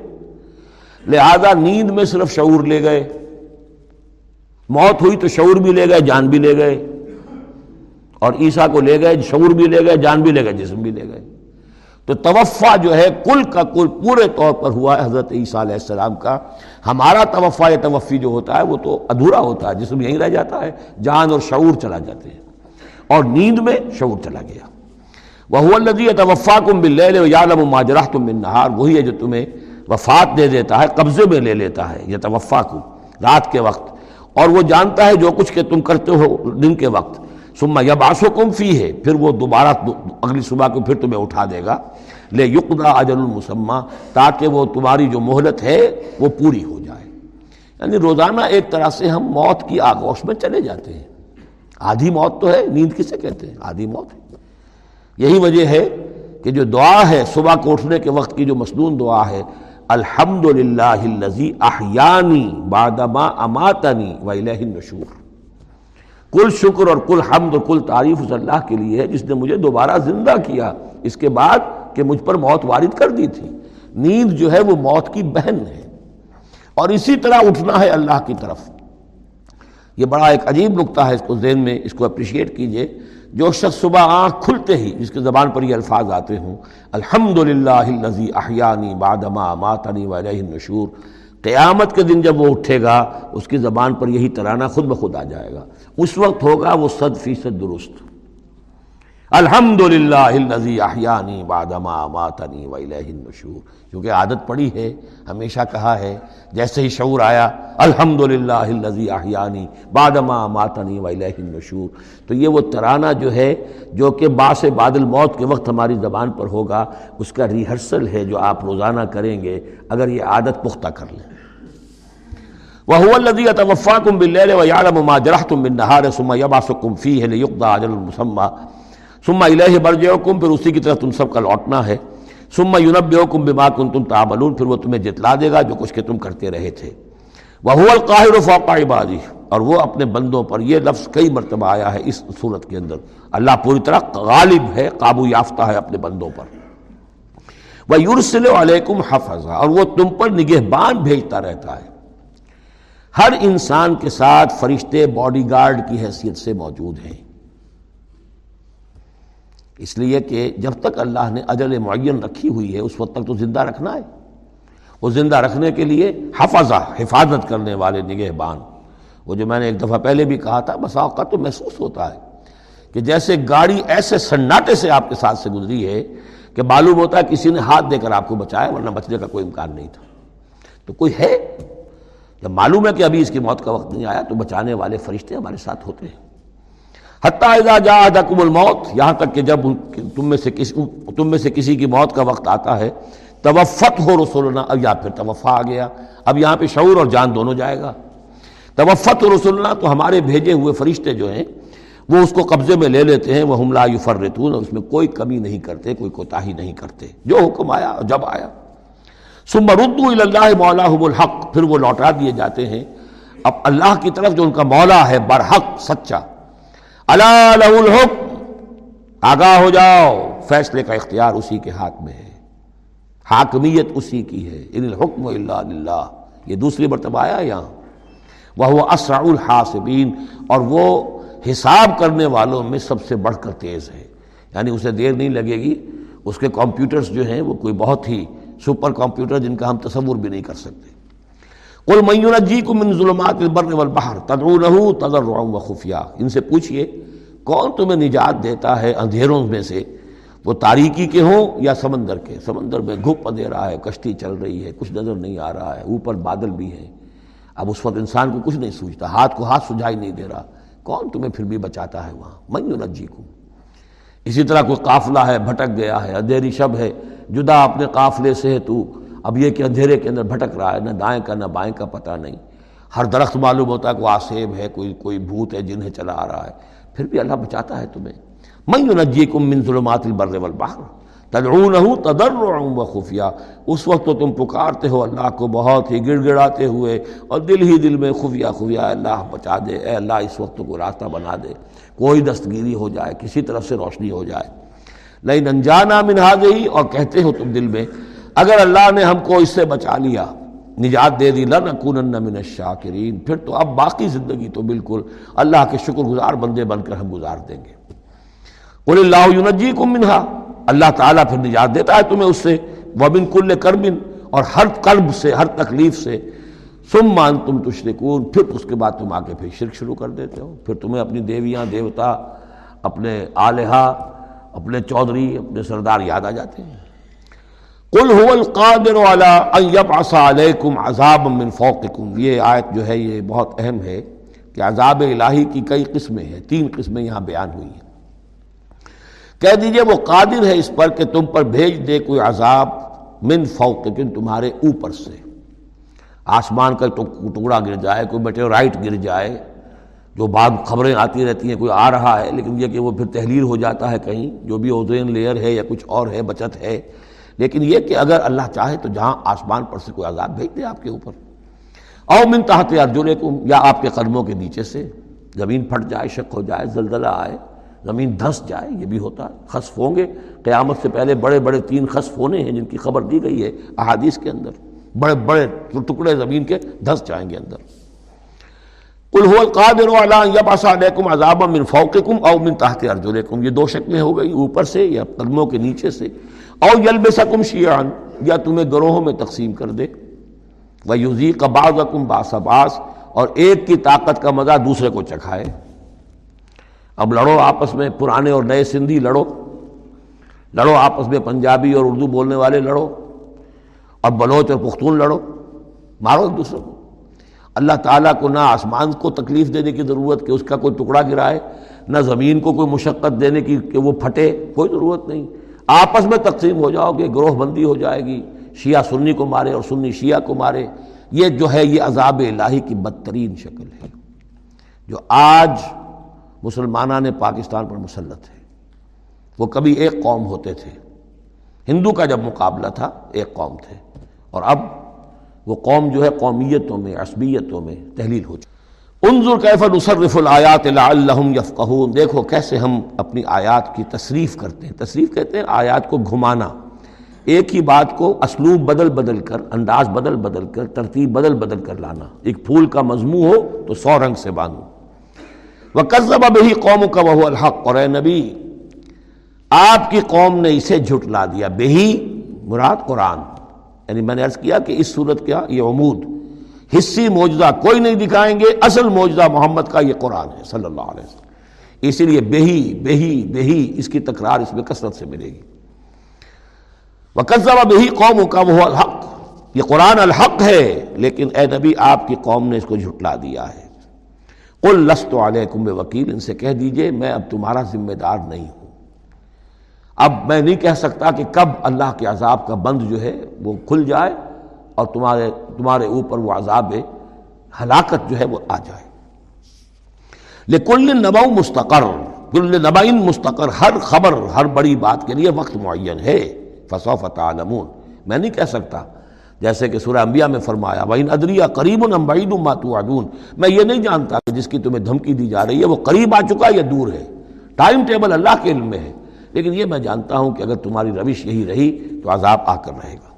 لہذا نیند میں صرف شعور لے گئے۔ موت ہوئی تو شعور بھی لے گئے، جان بھی لے گئے۔ اور عیسیٰ کو لے گئے، شعور بھی لے گئے، جان بھی لے گئے، جسم بھی لے گئے۔ تو توفع جو ہے کل کا کل پورے طور پر ہوا ہے حضرت عیسیٰ علیہ السلام کا۔ ہمارا توفع یا توفی جو ہوتا ہے وہ تو ادھورا ہوتا ہے، جسم یہیں رہ جاتا ہے، جان اور شعور چلا جاتے ہیں۔ اور نیند میں شعور چلا گیا۔ وہ الدی توفا کم بل یالم و ماجرہ تم بن نہار وہی ہے جو تمہیں وفات دے دیتا ہے، قبضے میں لے لیتا ہے یہ توفا کو رات کے وقت۔ اور وہ جانتا ہے جو کچھ کہ تم کرتے ہو دن کے وقت۔ سما یا باسو کم فی ہے پھر وہ دوبارہ اگلی صبح کو پھر تمہیں اٹھا دے گا۔ لے یقدا اجل المسمہ تاکہ وہ تمہاری جو مہلت ہے وہ پوری ہو جائے۔ یعنی روزانہ ایک طرح سے ہم موت کی آگوش میں چلے جاتے ہیں۔ آدھی موت تو ہے، نیند کسے کہتے ہیں؟ آدھی موت ہے۔ یہی وجہ ہے کہ جو دعا ہے، صبح کو اٹھنے کے وقت کی جو مصنون دعا ہے الحمد للہ احیانی بادما اماتنی و النشور۔ کل شکر اور کل حمد اور کل تعریف اس اللہ کے لیے ہے جس نے مجھے دوبارہ زندہ کیا۔ اس کے بعد کہ مجھ پر موت وارد کر دی تھی۔ نیند جو ہے وہ موت کی بہن ہے۔ اور اسی طرح اٹھنا ہے اللہ کی طرف۔ یہ بڑا ایک عجیب نقطہ ہے اس کو ذہن میں، اس کو اپریشیٹ کیجیے۔ جو شخص صبح آنکھ کھلتے ہی، جس کے زبان پر یہ الفاظ آتے ہوں الحمد للہ احیانی بادما ماتنی و نشور قیامت کے دن جب وہ اٹھے گا، اس کی زبان پر یہی ترانہ خود بخود آ جائے گا۔ اس وقت ہوگا وہ صد فیصد درست۔ الحمد للہ احیانی بادما ماتنی و النشور۔ کیونکہ عادت پڑی ہے، ہمیشہ کہا ہے، جیسے ہی شعور آیا الحمد للہ احیانی بادما ماتنی و النشور۔ تو یہ وہ ترانہ جو ہے، جو کہ باس بادل موت کے وقت ہماری زبان پر ہوگا، اس کا ریہرسل ہے جو آپ روزانہ کریں گے، اگر یہ عادت پختہ کر لیں۔ وہ الدی توفا کم بل ما جرح تم بن نہار سما یباس اجل سما الہ پھر اسی کی طرف تم سب کا لوٹنا ہے. سما یونب کم بما کن تم تابلون پھر وہ تمہیں جتلا دے گا جو کچھ کہ تم کرتے رہے تھے. وہ القاہر فوق عبادی اور وہ اپنے بندوں پر یہ لفظ کئی مرتبہ آیا ہے اس صورت کے اندر. اللہ پوری طرح غالب ہے، قابو یافتہ ہے اپنے بندوں پر. وہ یورسل علیکم حفظ اور وہ تم پر نگہبان بھیجتا رہتا ہے. ہر انسان کے ساتھ فرشتے باڈی گارڈ کی حیثیت سے موجود ہیں۔ اس لیے کہ جب تک اللہ نے اجل معین رکھی ہوئی ہے، اس وقت تک تو زندہ رکھنا ہے۔ وہ زندہ رکھنے کے لیے حفظہ حفاظت کرنے والے نگہ بان وہ جو میں نے ایک دفعہ پہلے بھی کہا تھا بسا اوقات تو محسوس ہوتا ہے کہ جیسے گاڑی ایسے سناٹے سے آپ کے ساتھ سے گزری ہے کہ معلوم ہوتا ہے کسی نے ہاتھ دے کر آپ کو بچایا، ورنہ بچنے کا کوئی امکان نہیں تھا۔ تو کوئی ہے؟ جب معلوم ہے کہ ابھی اس کی موت کا وقت نہیں آیا تو بچانے والے فرشتے ہمارے ساتھ ہوتے ہیں۔ حتیٰ جا کم الموت، یہاں تک کہ جب تم میں سے کسی تم میں سے کسی کی موت کا وقت آتا ہے، توفت ہو رسولنا، اب یا پھر توفع آ گیا۔ اب یہاں پہ شعور اور جان دونوں جائے گا۔ توفت ہو رسولنا تو ہمارے بھیجے ہوئے فرشتے جو ہیں، وہ اس کو قبضے میں لے لیتے ہیں وہ حملہ یفرتون اور اس میں کوئی کمی نہیں کرتے، کوئی کوتاہی نہیں کرتے۔ جو حکم آیا، جب آیا۔ سم ردو اللہ مولا الحق، پھر وہ لوٹا دیے جاتے ہیں۔ اب اللہ کی طرف جو ان کا مولا ہے، برحق، سچا۔ اللہ الحکم آگاہ ہو جاؤ، فیصلے کا اختیار اسی کے ہاتھ میں ہے۔ حاکمیت اسی کی ہے۔ ان الحکم اللہ یہ دوسری مرتبہ آیا یہاں۔ وہ اسرع الحاسبین۔ اور وہ حساب کرنے والوں میں سب سے بڑھ کر تیز ہے۔ یعنی اسے دیر نہیں لگے گی۔ اس کے کمپیوٹرز جو ہیں، وہ کوئی بہت ہی سپر کمپیوٹر جن کا ہم تصور بھی نہیں کر سکتے۔ کل میون جی کو من ظلمات البر والبحر تدعونه تضرعا وخفیا ان سے پوچھئے، کون تمہیں نجات دیتا ہے اندھیروں میں سے؟ وہ تاریکی کے ہوں یا سمندر کے؟ سمندر میں گھپ دے رہا ہے، کشتی چل رہی ہے، کچھ نظر نہیں آ رہا ہے، اوپر بادل بھی ہیں۔ اب اس وقت انسان کو کچھ نہیں سوچتا، ہاتھ کو ہاتھ سجائی نہیں دے رہا۔ کون تمہیں پھر بھی بچاتا ہے وہاں؟ میون جی کو اسی طرح کوئی قافلہ ہے، بھٹک گیا ہے، اندھیری شب ہے جدا اپنے قافلے سے ہے تو، اب یہ کہ اندھیرے کے اندر بھٹک رہا ہے، نہ دائیں کا نہ بائیں کا پتہ نہیں۔ ہر درخت معلوم ہوتا ہے کوئی آسیب ہے، کوئی کوئی بھوت ہے جنہیں چلا آ رہا ہے۔ پھر بھی اللہ بچاتا ہے تمہیں۔ میں نجی کم من ظلمات البر والبحر تدعونه تضرعا وخفیا اس وقت تو تم پکارتے ہو اللہ کو بہت ہی گڑ گڑاتے ہوئے اور دل ہی دل میں خفیہ خفیہ اللہ بچا دے، اے اللہ اس وقت کو راستہ بنا دے۔ کوئی دستگیری ہو جائے، کسی طرف سے روشنی ہو جائے۔ لیکن انجانا منہا گئی اور کہتے ہو تم دل میں، اگر اللہ نے ہم کو اس سے بچا لیا، نجات دے دی، لنکونن من الشاکرین۔ پھر تو اب باقی زندگی تو بالکل اللہ کے شکر گزار بندے بن کر ہم گزار دیں گے۔ قل اللہ ینجیکم منہا۔ اللہ تعالیٰ پھر نجات دیتا ہے تمہیں اس سے۔ وبن کل کربن، اور ہر قلب سے، ہر تکلیف سے۔ سم مان تم تشرکون۔ پھر اس کے بعد تم آ کے پھر شرک شروع کر دیتے ہو۔ پھر تمہیں اپنی دیویاں، دیوتا، اپنے آلیہ اپنے چودھری، اپنے سردار یاد آ جاتے ہیں۔ قل هو القادر على ان يبعث عليكم عذابا من فوقكم۔ یہ آیت جو ہے، یہ بہت اہم ہے کہ عذاب الہی کی کئی قسمیں ہیں، تین قسمیں یہاں بیان ہوئی ہیں۔ کہہ دیجیے، وہ قادر ہے اس پر کہ تم پر بھیج دے کوئی عذاب من فوقکم تمہارے اوپر سے۔ آسمان کا ٹکڑا گر جائے، کوئی میٹے رائٹ گر جائے جو بعد خبریں آتی رہتی ہیں، کوئی آ رہا ہے، لیکن یہ کہ وہ پھر تحلیل ہو جاتا ہے کہیں، جو بھی اوزین لیئر ہے یا کچھ اور ہے، بچت ہے۔ لیکن یہ کہ اگر اللہ چاہے تو جہاں آسمان پر سے کوئی عذاب بھیج دے آپ کے اوپر۔ او من تحت ارجلکم، یا آپ کے قدموں کے نیچے سے زمین پھٹ جائے، شک ہو جائے، زلزلہ آئے، زمین دھس جائے، یہ بھی ہوتا ہے خصف ہوں گے۔ قیامت سے پہلے بڑے بڑے تین خصف ہونے ہیں جن کی خبر دی گئی ہے احادیث کے اندر۔ بڑے بڑے ٹکڑے زمین کے دھس جائیں گے اندر۔ قل هو القادر على ان يبعث عليكم عذابا من فوقكم او من تحت ارجلكم یہ دو شکلیں ہو گئی، اوپر سے یا قدموں کے نیچے سے. او يلبسكم شيعا، یا تمہیں گروہوں میں تقسیم کر دے. ويذيق بعضكم باس باس اور ایک کی طاقت کا مزہ دوسرے کو چکھائے. اب لڑو آپس میں، پرانے اور نئے سندھی لڑو. لڑو آپس میں، پنجابی اور اردو بولنے والے لڑو. اور بلوچ اور پختون لڑو. مارو ایک دوسرے کو. اللہ تعالیٰ کو نہ آسمان کو تکلیف دینے کی ضرورت کہ اس کا کوئی ٹکڑا گرائے نہ زمین کو کوئی مشقت دینے کی کہ وہ پھٹے، کوئی ضرورت نہیں۔ آپس میں تقسیم ہو جاؤ گے، گروہ بندی ہو جائے گی، شیعہ سنی کو مارے اور سنی شیعہ کو مارے۔ یہ جو ہے، یہ عذاب الہی کی بدترین شکل ہے۔ جو آج مسلمانہ نے پاکستان پر مسلط ہے۔ وہ کبھی ایک قوم ہوتے تھے۔ ہندو کا جب مقابلہ تھا، ایک قوم تھے۔ اور اب وہ قوم جو ہے قومیتوں میں، عصبیتوں میں تحلیل ہو چکی۔ انظر کیف نصرف الآیات لعلہم یفقہون۔ دیکھو کیسے ہم اپنی آیات کی تصریف کرتے ہیں۔ تصریف کہتے ہیں آیات کو گھمانا۔ ایک ہی بات کو اسلوب بدل بدل کر، انداز بدل بدل کر، ترتیب بدل بدل کر لانا۔ ایک پھول کا مضمو ہو تو سو رنگ سے باندھو۔ وہ قصبہ بہی قوم کا وہ الحق۔ اور اے نبی، آپ کی قوم نے اسے جھٹلا دیا۔ بہی، مراد قرآن۔ یعنی میں نے عرض کیا کہ اس صورت کیا ہاں یہ عمود، حصی موجودہ کوئی نہیں دکھائیں گے، اصل موجودہ محمد کا یہ قرآن ہے، صلی اللہ علیہ وسلم۔ اسی لیے بہی بہی بہی اس کی تکرار اس میں کثرت سے ملے گی۔ وہ قصبہ بہی قوم کا وہ الحق۔ یہ قرآن الحق ہے، لیکن اے نبی آپ کی قوم نے اس کو جھٹلا دیا ہے۔ قل لست علیکم وکیل ان سے کہہ دیجیے، میں اب تمہارا ذمہ دار نہیں ہوں۔ اب میں نہیں کہہ سکتا کہ کب اللہ کے عذاب کا بند جو ہے وہ کھل جائے اور تمہارے تمہارے اوپر وہ عذاب ہلاکت جو ہے وہ آ جائے۔ لیکن نباؤ مستقر، کل نبائن مستقر، ہر خبر، ہر بڑی بات کے لیے وقت معین ہے۔ فصوف تعلمون۔ میں نہیں کہہ سکتا، جیسے کہ سورہ انبیاء میں فرمایا، وَإِنْ أَدْرِيَا قَرِيبٌ أَمْ بَعِيدٌ مَا تُوعَدُونَ۔ میں یہ نہیں جانتا کہ جس کی تمہیں دھمکی دی جا رہی ہے، وہ قریب آ چکا یا دور ہے۔ ٹائم ٹیبل اللہ کے علم میں ہے۔ لیکن یہ میں جانتا ہوں کہ اگر تمہاری روش یہی رہی تو عذاب آ کر رہے گا۔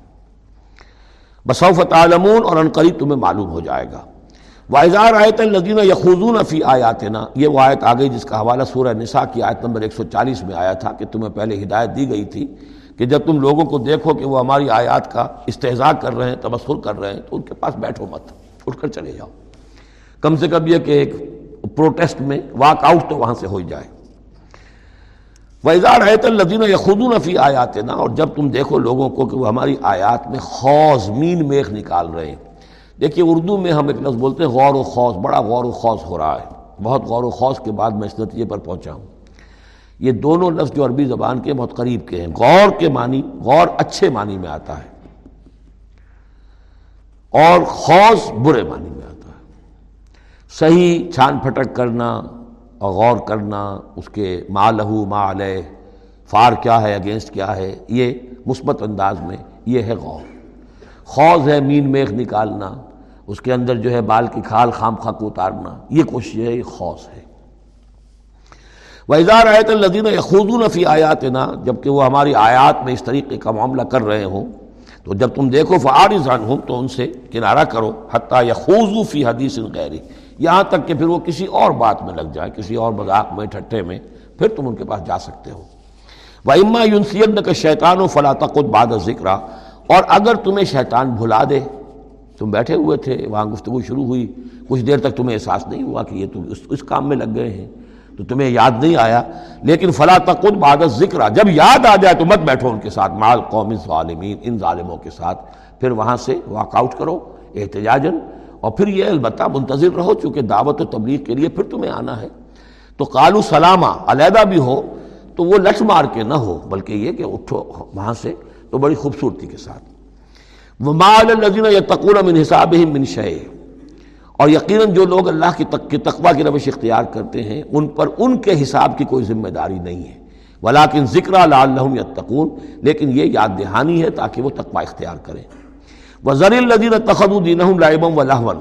بصوف تعلمون اور انقریب تمہیں معلوم ہو جائے گا۔ واحضار آیت الدین یخوزون فی آیات نا یہ وہ آیت آ گئی جس کا حوالہ سورہ نساء کی آیت نمبر 140 میں آیا تھا کہ تمہیں پہلے ہدایت دی گئی تھی کہ جب تم لوگوں کو دیکھو کہ وہ ہماری آیات کا استحضاء کر رہے ہیں، تبصر کر رہے ہیں، تو ان کے پاس بیٹھو مت، اٹھ کر چلے جاؤ۔ کم سے کم یہ کہ ایک پروٹیسٹ میں واک آؤٹ تو وہاں سے ہو جائے۔ ویزار حیت الدین یخودون فی آیات نا اور جب تم دیکھو لوگوں کو کہ وہ ہماری آیات میں خوض، مین میخ نکال رہے ہیں۔ دیکھیے اردو میں ہم ایک لفظ بولتے ہیں، غور و خوص بڑا غور و خوص ہو رہا ہے۔ بہت غور و خوص کے بعد میں اس نتیجے پر پہنچا ہوں۔ یہ دونوں لفظ جو عربی زبان کے بہت قریب کے ہیں۔ غور کے معنی، غور اچھے معنی میں آتا ہے۔ اور خوص برے معنی میں آتا ہے۔ صحیح چھان پھٹک کرنا اور غور کرنا اس کے ما لہو ما علیہ، فار کیا ہے، اگینسٹ کیا ہے، یہ مثبت انداز میں یہ ہے غور۔ خوض ہے مین میخ نکالنا، اس کے اندر جو ہے بال کی کھال خام خا کو اتارنا، یہ کوشش ہے، یہ خوص ہے۔ وحضار آیت الدین یخودون فی آیات نا جبکہ وہ ہماری آیات میں اس طریقے کا معاملہ کر رہے ہوں، تو جب تم دیکھو فعارضان ہوں تو ان سے کنارہ کرو حتیٰ یخوضو فی حدیث غیری یہاں تک کہ پھر وہ کسی اور بات میں لگ جائے کسی اور مذاق میں، ٹھٹھے میں، پھر تم ان کے پاس جا سکتے ہو۔ وہ اما یونسین کا شیطان و فلاں تقد باد ذکر اور اگر تمہیں شیطان بھلا دے، تم بیٹھے ہوئے تھے، وہاں گفتگو شروع ہوئی، کچھ دیر تک تمہیں احساس نہیں ہوا کہ یہ تم اس اس کام میں لگ گئے ہیں، تو تمہیں یاد نہیں آیا۔ لیکن فلاں تقد باد ذکر جب یاد آ جائے تو مت بیٹھو ان کے ساتھ مال قوم ظالمین ان ظالموں کے ساتھ۔ پھر وہاں سے واک آؤٹ کرو احتجاجن اور پھر یہ البتہ منتظر رہو چونکہ دعوت و تبلیغ کے لیے پھر تمہیں آنا ہے۔ تو کالو سلامہ، علیحدہ بھی ہو تو وہ لٹ مار کے نہ ہو، بلکہ یہ کہ اٹھو وہاں سے تو بڑی خوبصورتی کے ساتھ۔ وہ مال الزین یا تقور من حساب ہی من شے اور یقیناً جو لوگ اللہ کی تقوا کی روش اختیار کرتے ہیں، ان پر ان کے حساب کی کوئی ذمہ داری نہیں ہے۔ ولاکن ذکر اللہ یتقون لیکن یہ یاد دہانی ہے تاکہ وہ تقوا اختیار کریں۔ وہ زر الدین تخد الدین لائبم و لہون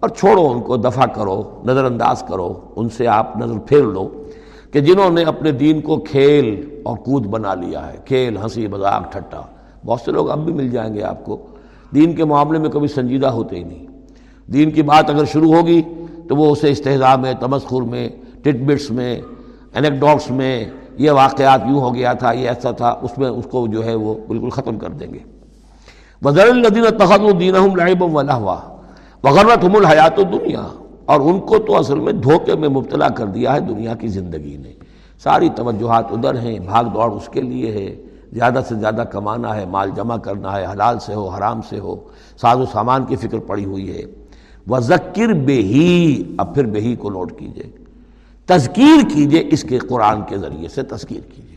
اور چھوڑو ان کو دفع کرو نظر انداز کرو، ان سے آپ نظر پھیر لو کہ جنہوں نے اپنے دین کو کھیل اور کود بنا لیا ہے۔ کھیل، ہنسی، مذاق ٹھٹا بہت سے لوگ اب بھی مل جائیں گے آپ کو۔ دین کے معاملے میں کبھی سنجیدہ ہوتے ہی نہیں۔ دین کی بات اگر شروع ہوگی تو وہ اسے استحضاء میں، تمسخر میں، ٹٹ بٹس میں انیکڈاٹس میں، یہ واقعات یوں ہو گیا تھا، یہ ایسا تھا، اس میں اس کو جو ہے وہ بالکل ختم کر دیں گے۔ وزر الدین تخت الدین لائب و لہوا وغیرہ تم الحیات و دنیا اور ان کو تو اصل میں دھوکے میں مبتلا کر دیا ہے دنیا کی زندگی نے۔ ساری توجہات ادھر ہیں، بھاگ دوڑ اس کے لیے ہے۔ زیادہ سے زیادہ کمانا ہے، مال جمع کرنا ہے، حلال سے ہو، حرام سے ہو۔ ساز و سامان کی فکر پڑی ہوئی ہے۔ وہ ذکر بے ہی اب پھر بے ہی کو نوٹ کیجیے۔ تذکیر کیجیے اس کے قرآن کے ذریعے سے تذکیر کیجیے۔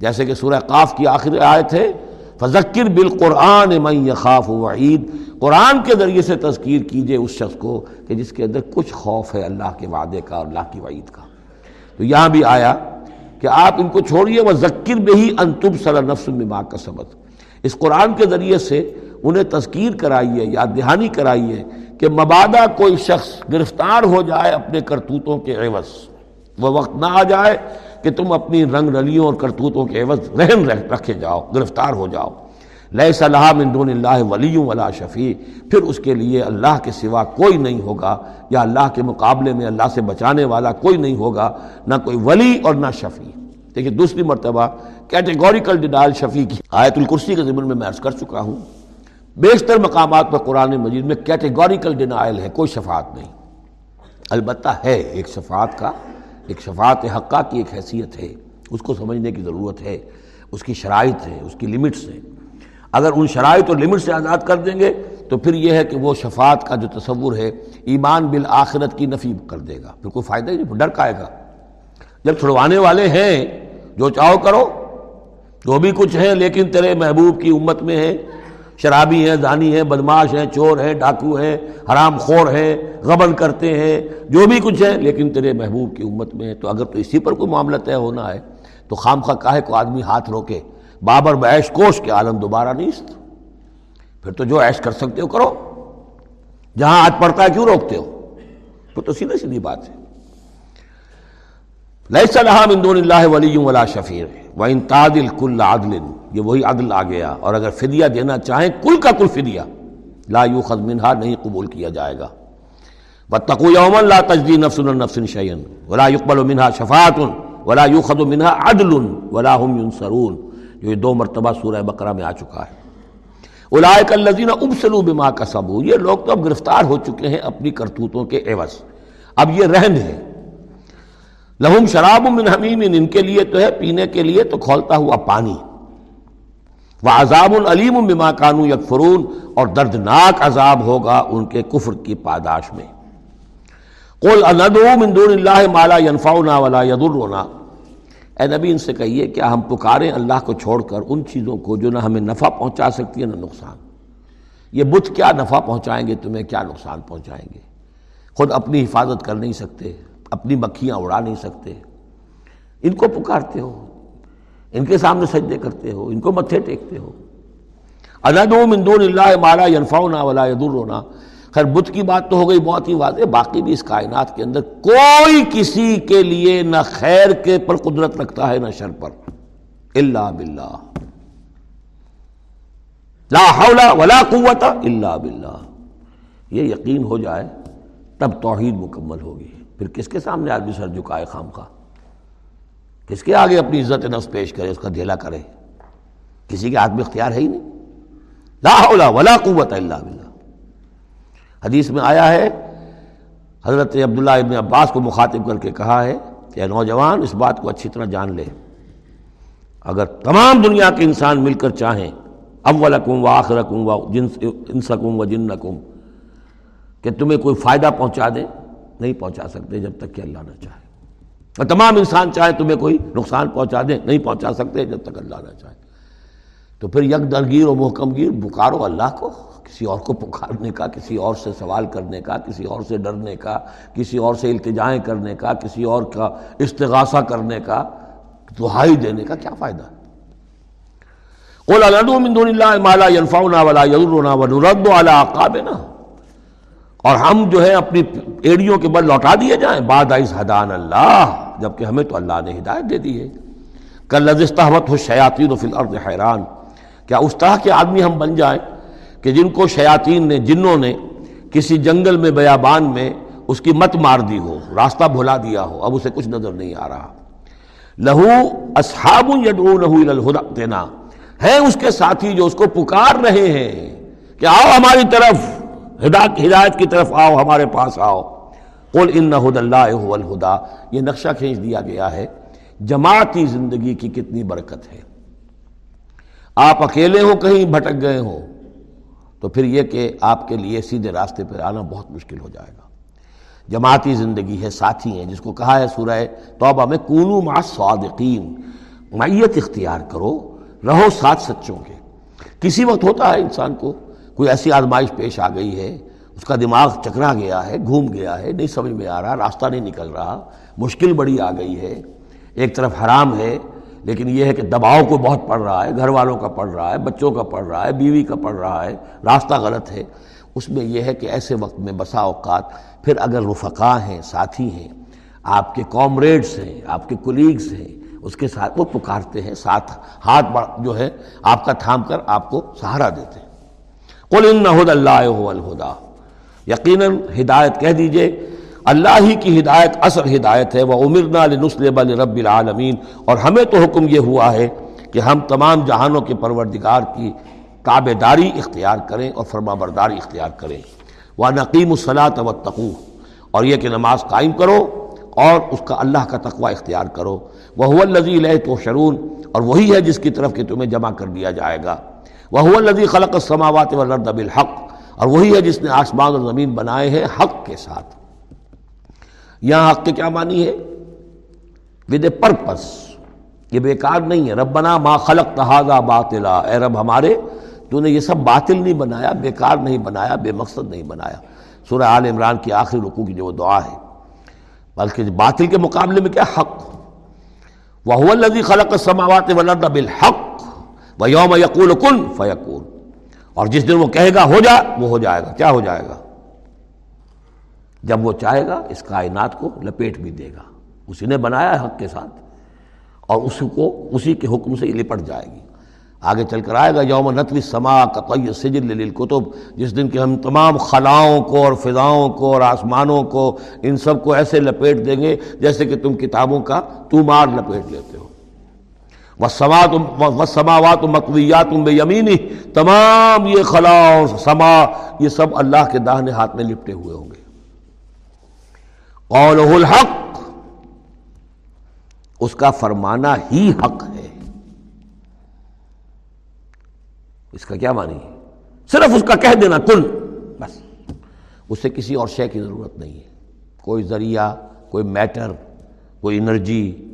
جیسے کہ سورہ قاف کی آخر آیت ہے فذکر بالقرآن من یخاف وعید۔ قرآن کے ذریعے سے تذکیر کیجیے اس شخص کو کہ جس کے اندر کچھ خوف ہے اللہ کے وعدے کا اور اللہ کی وعید کا۔ تو یہاں بھی آیا کہ آپ ان کو چھوڑیے وہ ذکر میں ہی انتم سر نفس ماں کا سبق اس قرآن کے ذریعے سے انہیں تذکیر کرائیے، یاد دہانی کرائیے کہ مبادہ کوئی شخص گرفتار ہو جائے اپنے کرتوتوں کے عوض۔ وہ وقت نہ آ جائے کہ تم اپنی رنگ رلیوں اور کرتوتوں کے عوض رہن رکھے جاؤ، گرفتار ہو جاؤ۔ لیے صلاح من دون اللہ ولی ولا شفیع۔ پھر اس کے لیے اللہ کے سوا کوئی نہیں ہوگا، یا اللہ کے مقابلے میں اللہ سے بچانے والا کوئی نہیں ہوگا، نہ کوئی ولی اور نہ شفیع۔ دیکھیے دوسری مرتبہ کیٹیگوریکل ڈینائل شفیع کی۔ آیت الکرسی کے ضمن میں میں عرض کر چکا ہوں۔ بیشتر مقامات پر قرآن مجید میں کیٹیگوریکل ڈینائل ہے، کوئی شفاعت نہیں۔ البتہ ہے ایک شفاعت کا ایک شفاعت حقہ کی ایک حیثیت ہے، اس کو سمجھنے کی ضرورت ہے، اس کی شرائط ہے، اس کی لمٹس ہیں۔ اگر ان شرائط اور لمٹ سے آزاد کر دیں گے، تو پھر یہ ہے کہ وہ شفاعت کا جو تصور ہے، ایمان بالآخرت کی نفی کر دے گا۔ پھر کوئی فائدہ ہی نہیں ڈر کا گا۔ جب چھڑوانے والے ہیں، جو چاہو کرو، جو بھی کچھ ہیں، لیکن تیرے محبوب کی امت میں ہے شرابی ہیں، دانی ہیں، بدماش ہیں، چور ہیں، ڈاکو ہیں، حرام خور ہیں، غبن کرتے ہیں، جو بھی کچھ ہے لیکن تیرے محبوب کی امت میں ہے تو اگر تو اسی پر کوئی معاملہ طے ہونا ہے، تو خام خواہ کاہے کو آدمی ہاتھ روکے، بابر بیش کوش کے عالم دوبارہ نہیں پھر تو جو عیش کر سکتے ہو، کرو۔ جہاں آج پڑتا ہے، کیوں روکتے ہو؟ پھر تو سیدھے سیدھی بات ہے۔ لَيْسَ لَهَا مِن دُونِ اللَّهِ وَلِيٌّ وَلَا شَفِيرٌ وَإِن تَعْدِلْ كُلَّ عَدْلٍ۔ یہ وہی عدل آ گیا۔ اور اگر فدیہ دینا چاہیں، کل کا کل فدیہ۔ لا يُخَذْ مِنْهَا نہیں قبول کیا جائے گا۔ وَاتَّقُوا يَوْمًا لَا تَجْزِي نَفْسٌ عَن نَفْسٍ شَيْئًا وَلَا يُقْبَلُ مِنْهَا شَفَاعَةٌ وَلَا يُؤْخَذُ مِنْهَا عَدْلٌ، وَلَا هُمْ يُنصَرُونَ جو یہ دو مرتبہ سورہ بقرہ میں آ چکا ہے۔ اولائک الذین ابسلوا بما کسبوا۔ یہ لوگ تو اب گرفتار ہو چکے ہیں اپنی کرتوتوں کے عوض۔ اب یہ رہن ہے۔ لہم شراب من حمیم، ان کے لیے تو ہے، پینے کے لیے تو کھولتا ہوا پانی۔ وہ عذاب العلیم بما کانو یکفرون، اور دردناک عذاب ہوگا ان کے کفر کی پاداش میں۔ قل اندعو من دون اللہ مالا ينفعنا ولا يضرنا اے نبی، ان سے کہیے کیا ہم پکاریں اللہ کو چھوڑ کر ان چیزوں کو جو نہ ہمیں نفع پہنچا سکتی ہے نہ نقصان۔ یہ بت کیا نفع پہنچائیں گے، تمہیں کیا نقصان پہنچائیں گے؟ خود اپنی حفاظت کر نہیں سکتے۔ اپنی مکھیاں اڑا نہیں سکتے۔ ان کو پکارتے ہو، ان کے سامنے سجدے کرتے ہو، ان کو متھے ٹیکتے ہو۔ من دون اللہ مالا ینفعنا ولا یدرنا خیر، بت کی بات تو ہو گئی، بہت ہی واضح۔ باقی بھی اس کائنات کے اندر کوئی کسی کے لیے نہ خیر کے پر قدرت رکھتا ہے، نہ شر پر۔ اللہ باللہ۔ لا حول ولا قوت اللہ باللہ۔ یہ یقین ہو جائے، تب توحید مکمل ہوگی۔ پھر کس کے سامنے آدمی سر جھکائے خام خواہ؟ کس کے آگے اپنی عزت نفس پیش کرے، اس کا دھیلا کرے؟ کسی کے ہاتھ میں اختیار ہے ہی نہیں۔ لا حول ولا قوت اللہ باللہ۔ حدیث میں آیا ہے، حضرت عبداللہ ابن عباس کو مخاطب کر کے کہا ہے کہ نوجوان، اس بات کو اچھی طرح جان لے۔ اگر تمام دنیا کے انسان مل کر چاہیں، اولکم و آخرکم و انسکم و جنکم، کہ تمہیں کوئی فائدہ پہنچا دے نہیں پہنچا سکتے جب تک کہ اللہ نہ چاہے۔ اور تمام انسان چاہے تمہیں کوئی نقصان پہنچا دیں نہیں پہنچا سکتے جب تک اللہ نہ چاہے۔ تو پھر یک درگیر و محکم گیر پکارو اللہ کو، کسی اور کو پکارنے کا، کسی اور سے سوال کرنے کا، کسی اور سے ڈرنے کا، کسی اور سے التجائیں کرنے کا، کسی اور کا استغاثہ کرنے کا، دہائی دینے کا کیا فائدہ؟ اور ہم جو ہے اپنی ایڑیوں کے بل لوٹا دیے جائیں۔ بعد حدان اللہ، جبکہ ہمیں تو اللہ نے ہدایت دے دی ہے۔ کل لذستحمت ہو شیاتی و فل حیران۔ کیا اس طرح کے آدمی ہم بن جائیں کہ جن کو شیاطین نے، جنوں نے کسی جنگل میں، بیابان میں اس کی مت مار دی ہو، راستہ بھلا دیا ہو، اب اسے کچھ نظر نہیں آ رہا۔ لہو اصحاب الہدا دینا۔ ہے اس کے ساتھی جو اس کو پکار رہے ہیں کہ آؤ ہماری طرف۔ ہدایت کی طرف آؤ، ہمارے پاس آؤ۔ قل ان ہد اللہ الہدا یہ نقشہ کھینچ دیا گیا ہے۔ جماعتی زندگی کی کتنی برکت ہے۔ آپ اکیلے ہوں کہیں بھٹک گئے ہوں تو پھر یہ کہ آپ کے لیے سیدھے راستے پر آنا بہت مشکل ہو جائے گا۔ جماعتی زندگی ہے، ساتھی ہیں، جس کو کہا ہے سورہ توبہ میں، کونو مع صادقین معیت اختیار کرو، رہو ساتھ سچوں کے۔ کسی وقت ہوتا ہے انسان کو کوئی ایسی آزمائش پیش آ گئی ہے، اس کا دماغ چکرا گیا ہے، گھوم گیا ہے، نہیں سمجھ میں آ رہا، راستہ نہیں نکل رہا، مشکل بڑی آ گئی ہے۔ ایک طرف حرام ہے، لیکن یہ ہے کہ دباؤ کو بہت پڑ رہا ہے، گھر والوں کا پڑ رہا ہے، بچوں کا پڑ رہا ہے، بیوی کا پڑ رہا ہے، راستہ غلط ہے۔ اس میں یہ ہے کہ ایسے وقت میں بسا اوقات پھر اگر رفقا ہیں، ساتھی ہیں، آپ کے کامریڈس ہیں، آپ کے کولیگز ہیں، اس کے ساتھ وہ پکارتے ہیں، ساتھ ہاتھ جو ہے، آپ کا تھام کر آپ کو سہارا دیتے ہیں۔ قل ان نہ اللہ الہدا۔ یقیناً ہدایت کہہ دیجیے، اللہ ہی کی ہدایت اصل ہدایت ہے وہ عمرنا نسلب رب العالمین اور ہمیں تو حکم یہ ہوا ہے کہ ہم تمام جہانوں کے پروردگار کی تابے داری اختیار کریں اور فرما برداری اختیار کریں۔ وہ نقیم الصلاۃ و تقو اور یہ کہ نماز قائم کرو اور اس کا اللہ کا تقوی اختیار کرو۔ وہ الزی لہ تو شرون اور وہی ہے جس کی طرف کہ تمہیں جمع کر دیا جائے گا۔ وہ الزی خلق السماوات والارض بالحق، اور وہی ہے جس نے آسمان اور زمین بنائے ہیں حق کے ساتھ۔ یہاں حق کے کیا معنی ہے؟ ود اے پرپس یہ بیکار نہیں ہے۔ ربنا ما خلق تحاظہ باطلا، اے رب ہمارے، تو نے یہ سب باطل نہیں بنایا، بیکار نہیں بنایا، بے مقصد نہیں بنایا۔ سورہ آل عمران کی آخری رکوع کی جو دعا ہے۔ بلکہ باطل کے مقابلے میں کیا حق؟ وہ الذي خلق السماوات والارض بالحق ويوم يقول كن فيكون۔ اور جس دن وہ کہے گا ہو جا، وہ ہو جائے گا۔ کیا ہو جائے گا؟ جب وہ چاہے گا، اس کائنات کو لپیٹ بھی دے گا۔ اسی نے بنایا ہے حق کے ساتھ۔ اور اس کو، اسی کے حکم سے لپٹ جائے گی۔ آگے چل کر آئے گا، یوم نتلی سما قطعی سجل للکتب۔ جس دن کہ ہم تمام خلاؤں کو اور فضاؤں کو اور آسمانوں کو، ان سب کو ایسے لپیٹ دیں گے جیسے کہ تم کتابوں کا تمار لپیٹ لیتے ہو۔ وہ سماوات مقویات بے یمینی تمام یہ خلا اور سما، یہ سب اللہ کے داہنے ہاتھ میں لپٹے ہوئے ہوں گے۔ قولہ الحق، اس کا فرمانا ہی حق ہے۔ اس کا کیا معنی ہے؟ صرف اس کا کہہ دینا کن بس۔ اسے کسی اور شے کی ضرورت نہیں ہے۔ کوئی ذریعہ، کوئی میٹر، کوئی انرجی،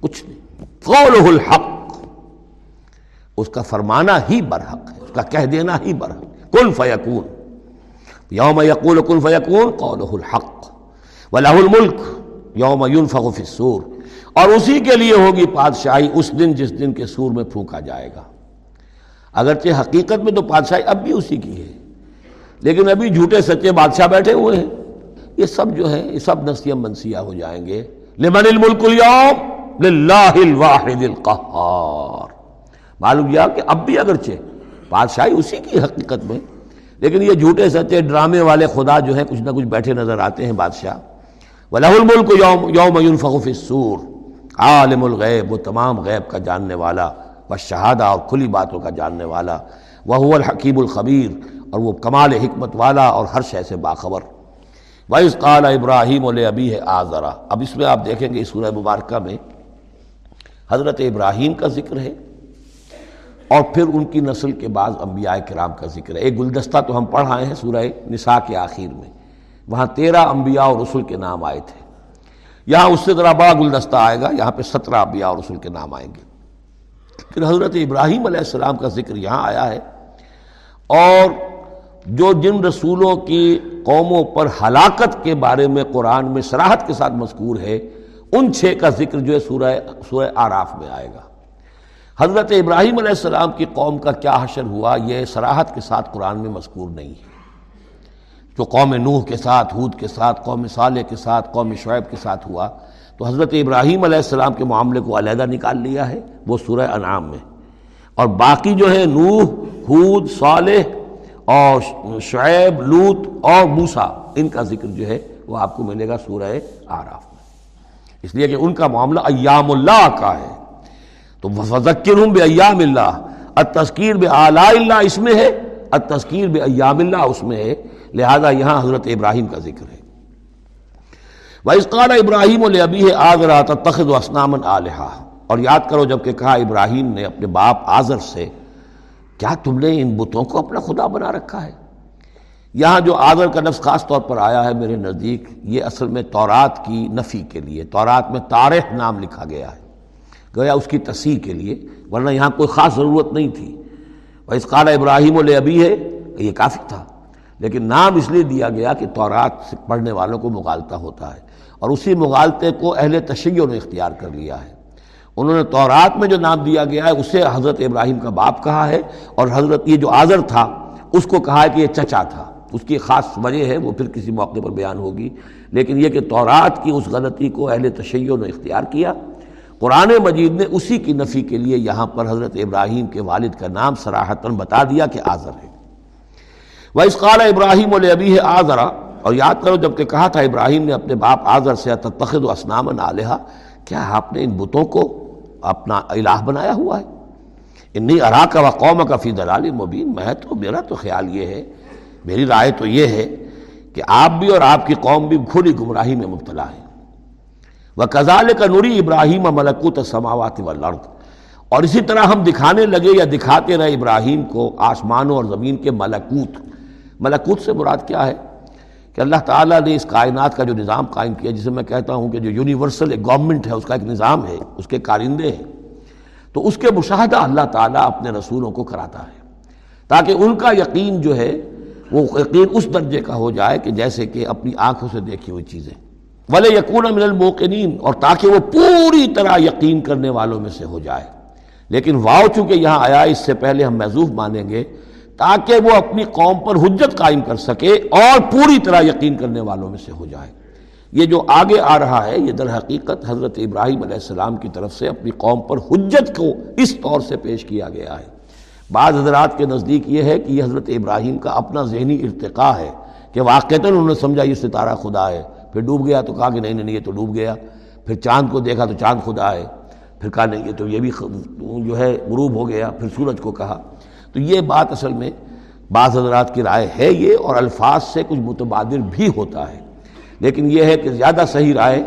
کچھ نہیں۔ قولہ الحق، اس کا فرمانا ہی برحق ہے، اس کا کہہ دینا ہی برحق کن فیکون؟ یوم یقول کن فیکون؟ قولہ الحق۔ ولاح الملک، یوم فی السور۔ اور اسی کے لیے ہوگی بادشاہی اس دن جس دن کے سور میں پھونکا جائے گا۔ اگرچہ حقیقت میں تو بادشاہی اب بھی اسی کی ہے، لیکن ابھی جھوٹے سچے بادشاہ بیٹھے ہوئے ہیں۔ یہ سب جو ہے یہ سب نسیم منسیہ ہو جائیں گے۔ لمن الملک اليوم؟ للہ الواحد القہار۔ معلوم یہ کہ اب بھی اگرچہ بادشاہی اسی کی حقیقت میں، لیکن یہ جھوٹے سچے ڈرامے والے خدا جو ہیں، کچھ نہ کچھ بیٹھے نظر آتے ہیں بادشاہ۔ وَلَهُ الْمُلْكُ يَوْمَ يوم يُنفَخُ فِي عالم الغیب، وہ تمام غیب کا جاننے والا و شہادہ اور کھلی باتوں کا جاننے والا۔ وہ الحکیم الخبیر۔ اور وہ کمال حکمت والا اور ہر شے سے باخبر۔ وَإِذْ قَالَ ابراہیم علیہ ابی ہے آزرا اب اس میں آپ دیکھیں گے اس سورہ مبارکہ میں حضرت ابراہیم کا ذکر ہے اور پھر ان کی نسل کے بعض انبیاء کرام کا ذکر ہے۔ ایک گلدستہ تو ہم پڑھ آئے ہیں سورہ نساء کے آخر میں۔ وہاں تیرہ انبیاء اور رسول کے نام آئے تھے۔ یہاں اس سے ذرا بڑا گلدستہ آئے گا، یہاں پہ سترہ ابیا اور رسول کے نام آئیں گے۔ پھر حضرت ابراہیم علیہ السلام کا ذکر یہاں آیا ہے۔ اور جو جن رسولوں کی قوموں پر ہلاکت کے بارے میں قرآن میں سراحت کے ساتھ مذکور ہے ان چھ کا ذکر جو ہے سورہ سورہ آراف میں آئے گا۔ حضرت ابراہیم علیہ السلام کی قوم کا کیا حشر ہوا؟ یہ سراحت کے ساتھ قرآن میں مذکور نہیں ہے۔ جو قوم نوح کے ساتھ حود کے ساتھ، قوم صالح کے ساتھ، قوم شعیب کے ساتھ ہوا، تو حضرت ابراہیم علیہ السلام کے معاملے کو علیحدہ نکال لیا ہے وہ سورہ انعام میں۔ اور باقی جو ہے نوح حود صالح اور شعیب لوت اور موسا ان کا ذکر جو ہے وہ آپ کو ملے گا سورہ آراف اس لیے کہ ان کا معاملہ ایام اللہ کا ہے۔ تو فذکر ہوں بے ایام اللہ التذکیر بے آلہ اللہ اس میں ہے، التذکیر بے ایام اللہ اس میں ہے۔ لہذا یہاں حضرت ابراہیم کا ذکر ہے۔ وَإِسْقَالَ ابراہیم البی ہے آگ رہا تخذ و اسنامن علیہ اور یاد کرو جبکہ کہا ابراہیم نے اپنے باپ آزر سے، کیا تم نے ان بتوں کو اپنا خدا بنا رکھا ہے؟ یہاں جو آزر کا لفظ خاص طور پر آیا ہے میرے نزدیک، یہ اصل میں تورات کی نفی کے لیے، تورات میں تارح نام لکھا گیا ہے، گویا اس کی تصحیح کے لیے، ورنہ یہاں کوئی خاص ضرورت نہیں تھی۔ وہ اس قال ابراہیم البی ہے یہ کافی تھا، لیکن نام اس لیے دیا گیا کہ تورات سے پڑھنے والوں کو مغالطہ ہوتا ہے، اور اسی مغالطے کو اہل تشیع نے اختیار کر لیا ہے۔ انہوں نے تورات میں جو نام دیا گیا ہے، اسے حضرت ابراہیم کا باپ کہا ہے، اور حضرت یہ جو آذر تھا، اس کو کہا ہے کہ یہ چچا تھا۔ اس کی خاص وجہ ہے، وہ پھر کسی موقع پر بیان ہوگی۔ لیکن یہ کہ تورات کی اس غلطی کو اہل تشیع نے اختیار کیا۔ قرآن مجید نے اسی کی نفی کے لیے یہاں پر حضرت ابراہیم کے والد کا نام سراہتاً بتا دیا کہ آذر ہے۔ وہ اس قال ابراہیم البی ہے آذرا اور یاد کرو جبکہ کہا تھا ابراہیم نے اپنے باپ آذر سے تخد و اسنام علیہ کیا آپ نے ان بتوں کو اپنا الہ بنایا ہوا ہے؟ انی ارا کا و قوم کا فی دلال مبین میں تو، میرا تو خیال یہ ہے میری رائے تو یہ ہے کہ آپ بھی اور آپ کی قوم بھی کھلی گمراہی میں مبتلا ہے وہ کزال کا نوری ابراہیم ملکوت سماوات و اور اسی طرح ہم دکھانے لگے یا دکھاتے رہے ابراہیم کو آسمانوں اور زمین کے ملکوت۔ ملکوت سے مراد کیا ہے؟ کہ اللہ تعالیٰ نے اس کائنات کا جو نظام قائم کیا، جسے میں کہتا ہوں کہ جو یونیورسل ایک گورنمنٹ ہے، اس کا ایک نظام ہے، اس کے کارندے ہیں۔ تو اس کے مشاہدہ اللہ تعالیٰ اپنے رسولوں کو کراتا ہے۔ تاکہ ان کا یقین جو ہے وہ یقین اس درجے کا ہو جائے کہ جیسے کہ اپنی آنکھوں سے دیکھی ہوئی چیزیں۔ ولی یقون من الموقنین اور تاکہ وہ پوری طرح یقین کرنے والوں میں سے ہو جائے۔ لیکن واؤ چونکہ یہاں آیا، اس سے پہلے ہم محضوف مانیں گے، تاکہ وہ اپنی قوم پر حجت قائم کر سکے اور پوری طرح یقین کرنے والوں میں سے ہو جائے۔ یہ جو آگے آ رہا ہے، یہ در حقیقت حضرت ابراہیم علیہ السلام کی طرف سے اپنی قوم پر حجت کو اس طور سے پیش کیا گیا ہے۔ بعض حضرات کے نزدیک یہ ہے کہ یہ حضرت ابراہیم کا اپنا ذہنی ارتقاء ہے کہ واقعتاً انہوں نے سمجھا یہ ستارہ خدا ہے۔ پھر ڈوب گیا تو کہا کہ نہیں نہیں یہ تو ڈوب گیا۔ پھر چاند کو دیکھا تو چاند خدا ہے۔ پھر کہا نہیں، یہ تو یہ بھی جو ہے غروب ہو گیا۔ پھر سورج کو کہا۔ تو یہ بات اصل میں بعض حضرات کی رائے ہے یہ اور الفاظ سے کچھ متبادر بھی ہوتا ہے۔ لیکن یہ ہے کہ زیادہ صحیح رائے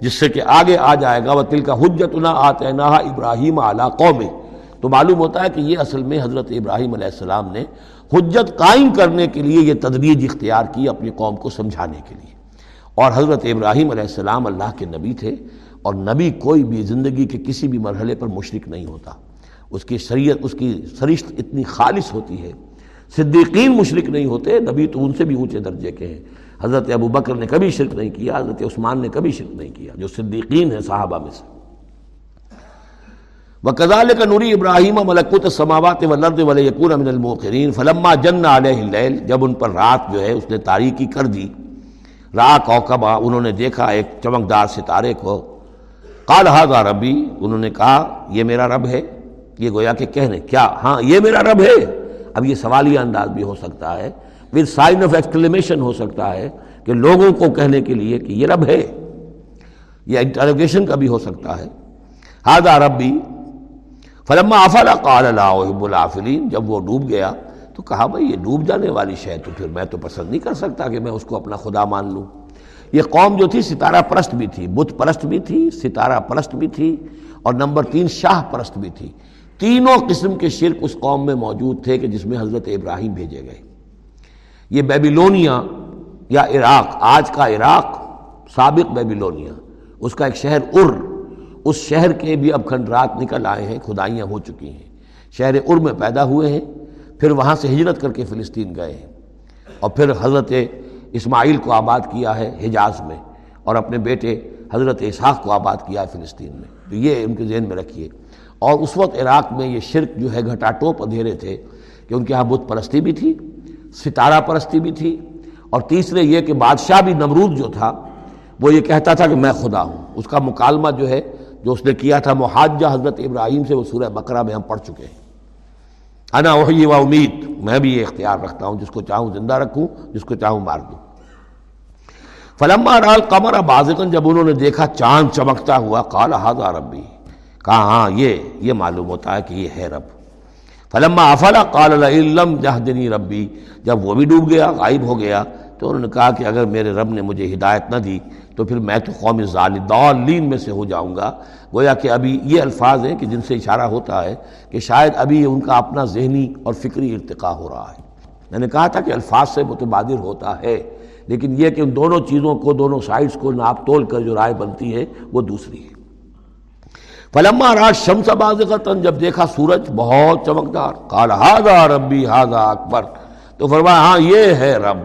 جس سے کہ آگے آ جائے گا وہ تل کا حجت نہ آتے نہ ابراہیم اعلیٰ قوم تو معلوم ہوتا ہے کہ یہ اصل میں حضرت ابراہیم علیہ السلام نے حجت قائم کرنے کے لیے یہ تدریج اختیار کی اپنی قوم کو سمجھانے کے لیے۔ اور حضرت ابراہیم علیہ السلام اللہ کے نبی تھے اور نبی کوئی بھی زندگی کے کسی بھی مرحلے پر مشرک نہیں ہوتا۔ اس کی شریعت، اس کی سرشت اتنی خالص ہوتی ہے۔ صدیقین مشرک نہیں ہوتے، نبی تو ان سے بھی اونچے درجے کے ہیں۔ حضرت ابو بکر نے کبھی شرک نہیں کیا، حضرت عثمان نے کبھی شرک نہیں کیا، جو صدیقین ہیں صحابہ میں سے۔ وہ کزال کا نوری ابراہیم ملکت سماوات و لرد ولیکون من الموقرین، فلما جن علیہ اللیل، جب ان پر رات جو ہے اس نے تاریکی کر دی را کوکبا انہوں نے دیکھا ایک چمکدار ستارے کو، قال ہاضا ربی، انہوں نے کہا، یہ میرا رب ہے، یہ گویا کہ کہنے، کیا؟ ہاں یہ میرا رب ہے۔ اب یہ سوالیہ انداز بھی ہو سکتا ہے ود سائن آف ایکسکلیمیشن ہو سکتا ہے کہ لوگوں کو کہنے کے لیے کہ یہ رب ہے۔ یہ انٹروگیشن کا بھی ہو سکتا ہے۔ ہاضا ربی فلما افلا قال اللہ العافلین، جب وہ ڈوب گیا، تو کہا بھائی یہ ڈوب جانے والی شے تو پھر میں تو پسند نہیں کر سکتا کہ میں اس کو اپنا خدا مان لوں۔ یہ قوم جو تھی ستارہ پرست بھی تھی، بت پرست بھی تھی، ستارہ پرست بھی تھی، اور نمبر تین شاہ پرست بھی تھی۔ تینوں قسم کے شرک اس قوم میں موجود تھے کہ جس میں حضرت ابراہیم بھیجے گئے۔ یہ بیبیلونیا یا عراق، آج کا عراق سابق بیبیلونیا، اس کا ایک شہر ار۔ اس شہر کے بھی اب کھنڈرات نکل آئے ہیں، کھدائیاں ہو چکی ہیں۔ شہر ار میں پیدا ہوئے ہیں، پھر وہاں سے ہجرت کر کے فلسطین گئے ہیں۔ اور پھر حضرت اسماعیل کو آباد کیا ہے حجاز میں، اور اپنے بیٹے حضرت اسحاق کو آباد کیا ہے فلسطین میں۔ تو یہ ان کے ذہن میں رکھیے۔ اور اس وقت عراق میں یہ شرک جو ہے، گھٹا ٹوپ ادھیرے تھے کہ ان کے یہاں بت پرستی بھی تھی، ستارہ پرستی بھی تھی۔ اور تیسرے یہ کہ بادشاہ بھی نمرود جو تھا، وہ یہ کہتا تھا کہ میں خدا ہوں۔ اس کا مکالمہ جو ہے جو اس نے کیا تھا محاجہ حضرت ابراہیم سے وہ سورہ بقرہ میں ہم پڑھ چکے ہیں۔ انا وہی و امید، میں بھی یہ اختیار رکھتا ہوں، جس کو چاہوں زندہ رکھوں، جس کو چاہوں مار دوں۔ فلما رال قمر بازقن جب انہوں نے دیکھا چاند چمکتا ہوا، قال ہاضا ربی۔ کہا ہاں یہ یہ معلوم ہوتا ہے کہ یہ ہے رب۔ فلما افلا، قال علم جہدنی ربی۔ جب وہ بھی ڈوب گیا، غائب ہو گیا تو انہوں نے کہا کہ اگر میرے رب نے مجھے ہدایت نہ دی تو پھر میں تو قوم ظالین میں سے ہو جاؤں گا۔ گویا کہ ابھی یہ الفاظ ہیں کہ جن سے اشارہ ہوتا ہے کہ شاید ابھی ان کا اپنا ذہنی اور فکری ارتقاء ہو رہا ہے۔ میں نے کہا تھا کہ الفاظ سے متبادر ہوتا ہے، لیکن یہ کہ ان دونوں چیزوں کو، دونوں سائڈز کو ناپ تول کر جو رائے بنتی ہے، وہ دوسری ہے۔ فلما راج شمس بازغتاً جب دیکھا سورج، بہت چمکدار۔ قال ہاضا ربی ہاضا اکبر تو فرمایا ہاں یہ ہے رب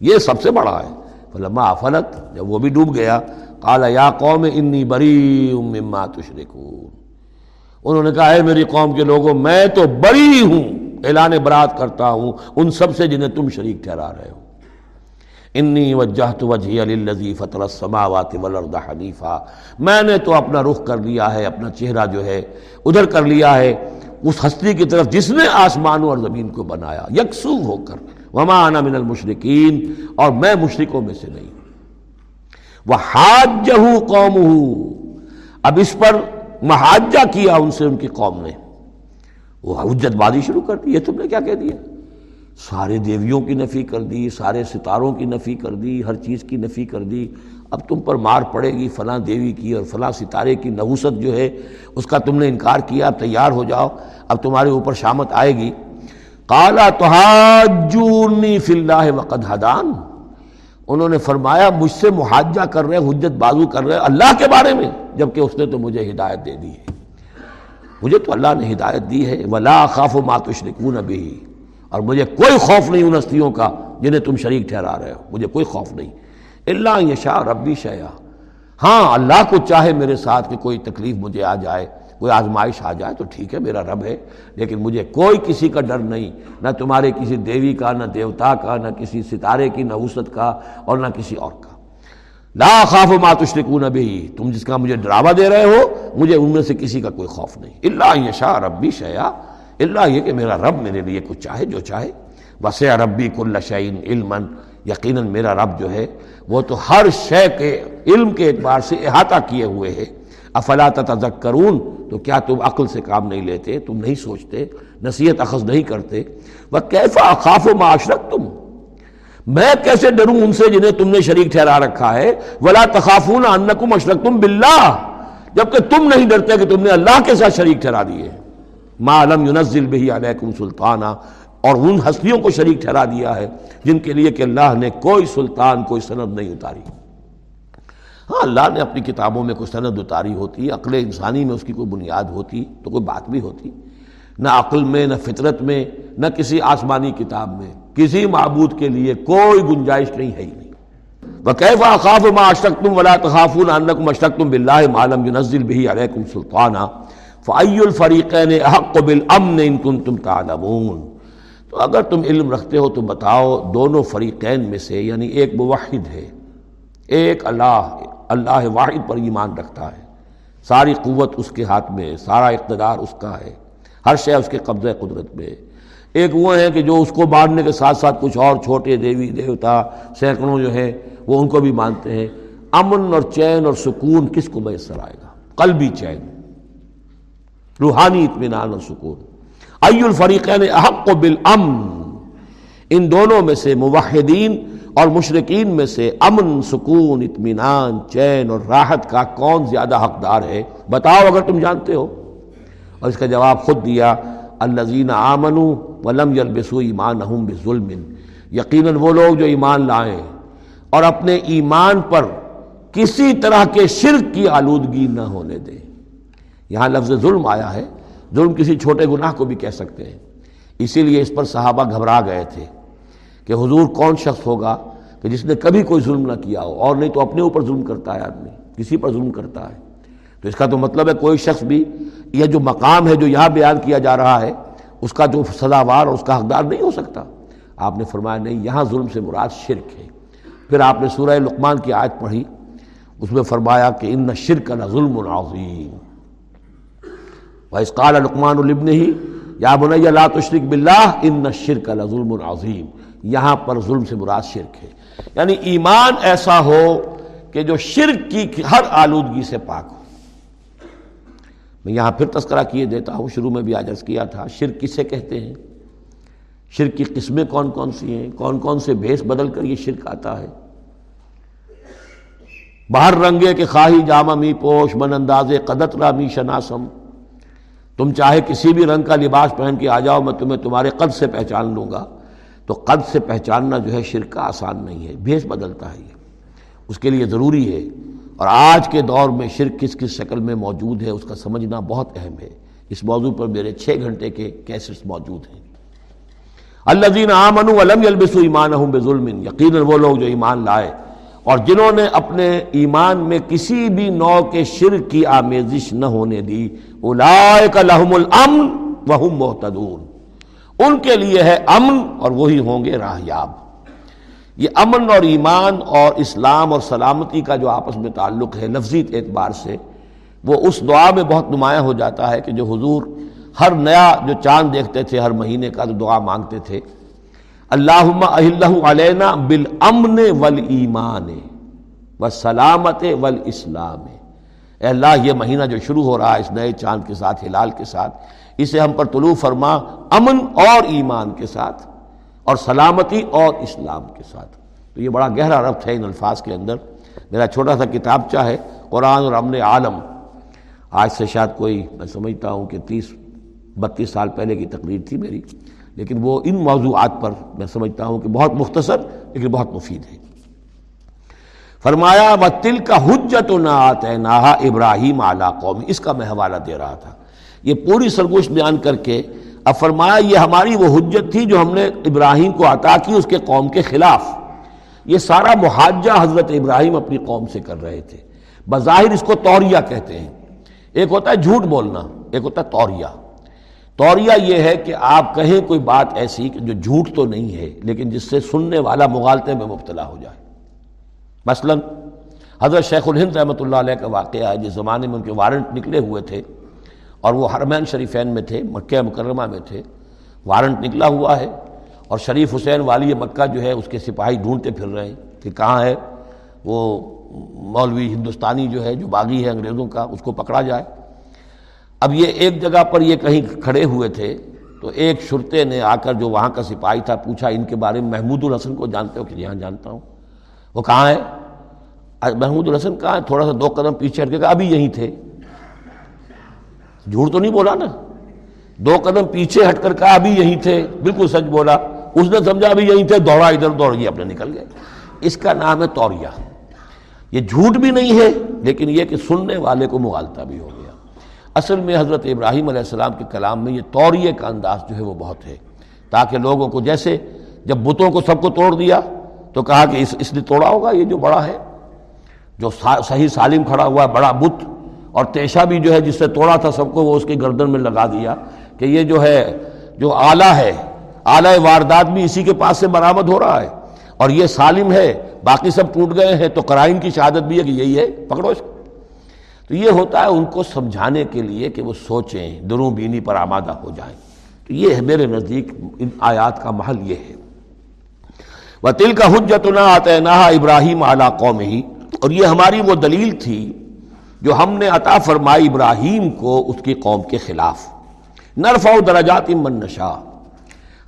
یہ سب سے بڑا ہے۔ فلما فلت، جب وہ بھی ڈوب گیا، قال، یا قوم، انی بری مما تشرکون۔ انہوں نے کہا ہے میری قوم کے لوگوں، میں تو بری ہوں، اعلان برات کرتا ہوں، ان سب سے جنہیں تم شریک ٹھہرا رہے ہو۔ انی وجہت وجہی للذی فطر السماوات والارض حنیفا۔ میں نے تو اپنا رخ کر لیا ہے، اپنا چہرہ جو ہے، ادھر کر لیا ہے، اس ہستی کی طرف جس نے آسمانوں اور زمین کو بنایا، یکسو ہو کر۔ وما انا من المشرکین، اور میں مشرکوں میں سے نہیں۔ وہ حاجہ قوم اب اس پر محاجہ کیا ان سے ان کی قوم نے۔ وہ حجت بازی شروع کر دی، یہ تم نے کیا کہہ دیا؟ سارے دیویوں کی نفی کر دی، سارے ستاروں کی نفی کر دی، ہر چیز کی نفی کر دی۔ اب تم پر مار پڑے گی فلاں دیوی کی اور فلاں ستارے کی نوست جو ہے، اس کا تم نے انکار کیا اب تیار ہو جاؤ۔ اب تمہارے اوپر شامت آئے گی۔ کالا تحاجونی فی اللہ وقد حدان انہوں نے فرمایا، مجھ سے محاجہ کر رہے، حجت بازو کر رہے اللہ کے بارے میں، جبکہ اس نے تو مجھے ہدایت دے دی ہے۔ مجھے تو اللہ نے ہدایت دی ہے۔ ولا خاف و ماتشرکون ابھی اور مجھے کوئی خوف نہیں ان ہستیوں کا جنہیں تم شریک ٹھہرا رہے ہو۔ مجھے کوئی خوف نہیں۔ اللہ یشا ربی شیا ہاں اللہ کو چاہے میرے ساتھ کہ کوئی تکلیف مجھے آ جائے۔ کوئی آزمائش آ جائے تو ٹھیک ہے، میرا رب ہے، لیکن مجھے کوئی کسی کا ڈر نہیں، نہ تمہارے کسی دیوی کا، نہ دیوتا کا، نہ کسی ستارے کی، نہ وسط کا اور نہ کسی اور کا۔ لا خاف ما تشرکون بھی تم جس کا مجھے ڈراوا دے رہے ہو، مجھے ان میں سے کسی کا کوئی خوف نہیں۔ اللہ یشا ربی شیا اللہ یہ کہ میرا رب میرے لیے کچھ چاہے جو چاہے۔ بس ربی کل شعین علم یقیناً میرا رب جو ہے، وہ تو ہر شے کے، علم کے اعتبار سے احاطہ کیے ہوئے ہے۔ افلا تذکرون تو کیا تم عقل سے کام نہیں لیتے؟ تم نہیں سوچتے، نصیحت اخذ نہیں کرتے۔ وہ کیفا خاف و معاشرت تم میں کیسے ڈروں ان سے جنہیں تم نے شریک ٹھہرا رکھا ہے؟ ولا تخافون انکم اشرکتم باللہ۔ جبکہ تم نہیں ڈرتے کہ تم نے اللہ کے ساتھ شریک ٹھہرا دیے۔ ما علم ينزل به علیکم سلطانہ اور ان ہستیوں کو شریک ٹھہرا دیا ہے، جن کے لیے کہ اللہ نے کوئی سلطان، کوئی سند نہیں اتاری۔ ہاں اللہ نے اپنی کتابوں میں کوئی سند اتاری ہوتی، عقل انسانی میں اس کی کوئی بنیاد ہوتی تو کوئی بات بھی ہوتی۔ نہ عقل میں، نہ فطرت میں، نہ کسی آسمانی کتاب میں، کسی معبود کے لیے کوئی گنجائش نہیں، ہے ہی نہیں۔ وَكَيْفَ أَخَافُ مَا أَشْتَقْتُمْ وَلَا تَخَافُونَ أَنَّكُمْ أَشْتَقْتُمْ بِاللَّهِ مَا لَمْ يُنَزِّلْ بِهِ عَلَيْكُمْ سُلْطَانًا فعی الفریقین احق بالامن ان کن تم تعلمون۔ تو اگر تم علم رکھتے ہو تو بتاؤ، دونوں فریقین میں سے یعنی ایک موحد ہے، ایک اللہ اللہ واحد پر ایمان رکھتا ہے۔ ساری قوت اس کے ہاتھ میں سارا اقتدار اس کا ہے۔ ہر شے اس کے قبضہ قدرت میں ایک وہ ہیں کہ جو اس کو ماننے کے ساتھ ساتھ کچھ اور چھوٹے دیوی دیوتا، سینکڑوں جو ہیں، وہ ان کو بھی مانتے ہیں۔ امن اور چین اور سکون کس کو میسر آئے گا؟ قلبی چین، روحانی اطمینان اور سکون۔ ای الفریقین احق بالامن، ان دونوں میں سے موحدین اور مشرقین میں سے امن، سکون، اطمینان، چین اور راحت کا کون زیادہ حقدار ہے؟ بتاؤ اگر تم جانتے ہو۔ اور اس کا جواب خود دیا الزین آمن ولم یلبسو ایمان بظلم۔ یقیناً وہ لوگ جو ایمان لائیں اور اپنے ایمان پر کسی طرح کے شرک کی آلودگی نہ ہونے دے۔ یہاں لفظ ظلم آیا ہے۔ ظلم کسی چھوٹے گناہ کو بھی کہہ سکتے ہیں۔ اسی لیے اس پر صحابہ گھبرا گئے تھے۔ کہ حضور کون شخص ہوگا کہ جس نے کبھی کوئی ظلم نہ کیا ہو؟ اور نہیں تو اپنے اوپر ظلم کرتا ہے آدمی، کسی پر ظلم کرتا ہے۔ تو اس کا تو مطلب ہے کوئی شخص بھی یہ جو مقام ہے جو یہاں بیان کیا جا رہا ہے، اس کا جو سزاوار اور اس کا حقدار نہیں ہو سکتا۔ آپ نے فرمایا نہیں، یہاں ظلم سے مراد شرک ہے۔ پھر آپ نے سورہ لقمان کی آیت پڑھی، اس میں فرمایا کہ ان شرک نہ ظلم العظیم قال لقمان البن ہی یا بنیا لا تشرک باللہ ان شرک ظلم العظیم یہاں پر ظلم سے مراد شرک ہے۔ یعنی ایمان ایسا ہو کہ جو شرک کی ہر آلودگی سے پاک ہو۔ میں یہاں پھر تذکرہ کیے دیتا ہوں، شروع میں بھی آجز کیا تھا، شرک کسے کہتے ہیں؟ شرک کی قسمیں کون کون سی ہیں؟ کون کون سے بھیس بدل کر یہ شرک آتا ہے؟ باہر رنگے کے خواہی جامہ می پوش، من انداز قدت را می شناسم۔ تم چاہے کسی بھی رنگ کا لباس پہن کے آ جاؤ، میں تمہیں تمہارے قد سے پہچان لوں گا۔ تو قد سے پہچاننا جو ہے شرک کا آسان نہیں ہے، بھیس بدلتا ہے یہ۔ اس کے لیے ضروری ہے، اور آج کے دور میں شرک کس کس شکل میں موجود ہے، اس کا سمجھنا بہت اہم ہے۔ اس موضوع پر میرے چھ گھنٹے کے کیسٹس موجود ہیں۔ اللہ دین آمن علم البس ایمان ہوں بے ظلم یقیناً وہ لوگ جو ایمان لائے، اور جنہوں نے اپنے ایمان میں کسی بھی نو کے شرک کی آمیزش نہ ہونے دی، اولائک لہم الامن وہم محتدون ان کے لیے ہے امن اور وہی ہوں گے راہیاب یہ امن اور ایمان اور اسلام اور سلامتی کا جو آپس میں تعلق ہے، لفظی اعتبار سے، وہ اس دعا میں بہت نمایاں ہو جاتا ہے کہ جو حضور ہر نیا جو چاند دیکھتے تھے، ہر مہینے کا جو دعا مانگتے تھے۔ اللہ علینا بالامن والایمان والسلامت والاسلام۔ اے اللہ، یہ مہینہ جو شروع ہو رہا ہے، اس نئے چاند کے ساتھ، ہلال کے ساتھ اسے ہم پر طلوع فرما امن اور ایمان کے ساتھ اور سلامتی اور اسلام کے ساتھ۔ تو یہ بڑا گہرا ربط ہے ان الفاظ کے اندر۔ میرا چھوٹا سا کتاب چاہے قرآن اور امن عالم۔ آج سے شاید کوئی، میں سمجھتا ہوں کہ تیس، بتیس سال پہلے کی تقریر تھی میری، لیکن وہ ان موضوعات پر میں سمجھتا ہوں کہ بہت مختصر، لیکن بہت مفید ہے۔ فرمایا و تل کا حجت نہ آتے نہ ابراہیم اعلیٰ قومی اس کا میں حوالہ دے رہا تھا۔ یہ پوری سرگوش بیان کر کے اب فرمایا، یہ ہماری وہ حجت تھی جو ہم نے ابراہیم کو عطا کی اس کے قوم کے خلاف۔ یہ سارا محاجہ حضرت ابراہیم اپنی قوم سے کر رہے تھے۔ بظاہر اس کو توریہ کہتے ہیں۔ ایک ہوتا ہے جھوٹ بولنا، ایک ہوتا ہے توریہ۔ توریہ یہ ہے کہ آپ کہیں کوئی بات ایسی کہ جو جھوٹ تو نہیں ہے، لیکن جس سے سننے والا مغالطے میں مبتلا ہو جائے۔ مثلا، حضرت شیخ الہند رحمۃ اللہ علیہ کا واقعہ ہے، جس زمانے میں ان کے وارنٹ نکلے ہوئے تھے۔ اور وہ حرمین شریفین میں تھے، مکہ مکرمہ میں تھے۔ وارنٹ نکلا ہوا ہے اور شریف حسین والی مکہ جو ہے، اس کے سپاہی ڈھونڈتے پھر رہے ہیں کہ کہاں ہے۔ وہ مولوی ہندوستانی جو ہے، جو باغی ہے انگریزوں کا، اس کو پکڑا جائے۔ اب یہ ایک جگہ پر یہ کہیں کھڑے ہوئے تھے، تو ایک شرتے نے آ کر جو وہاں کا سپاہی تھا، پوچھا ان کے بارے میں، محمود الحسن کو جانتے ہو؟ کہ یہاں جانتا ہوں۔ وہ کہاں ہے؟ محمود الحسن کہاں ہے؟ تھوڑا سا دو قدم پیچھے ہٹ کے کہا، ابھی یہیں تھے۔ جھوٹ تو نہیں بولا نا؟ دو قدم پیچھے ہٹ کر کہا ابھی یہیں تھے، بالکل سچ بولا۔ اس نے سمجھا ابھی یہیں تھے، دوڑا ادھر، دوڑ گیا، اپنے نکل گئے۔ اس کا نام ہے توریا یہ جھوٹ بھی نہیں ہے، لیکن یہ کہ سننے والے کو مغالتا بھی ہو گیا۔ اصل میں حضرت ابراہیم علیہ السلام کے کلام میں یہ توریے کا انداز جو ہے وہ بہت ہے۔ تاکہ لوگوں کو جیسے جب بتوں کو سب کو توڑ دیا، تو کہا کہ اس اس نے توڑا ہوگا، یہ جو بڑا ہے، جو صحیح سالم کھڑا ہوا ہے بڑا بت۔ اور تیشا بھی جو ہے جس سے توڑا تھا سب کو وہ اس کی گردن میں لگا دیا کہ یہ جو ہے، جو آلہ ہے، آلہ واردات بھی اسی کے پاس سے برآمد ہو رہا ہے۔ اور یہ سالم ہے، باقی سب ٹوٹ گئے ہیں تو کرائم کی شہادت بھی ہے کہ یہی ہے، پکڑو اس کو۔ تو یہ ہوتا ہے ان کو سمجھانے کے لیے کہ وہ سوچیں، دروں بینی پر آمادہ ہو جائیں۔ تو یہ ہے میرے نزدیک ان آیات کا محل یہ ہے۔ وہ تل کا حجت نہ آتے نہ ابراہیم اعلیٰ قوم ہی اور یہ ہماری وہ دلیل تھی جو ہم نے عطا فرمائی ابراہیم کو اس کی قوم کے خلاف۔ نرف و درجات من نشا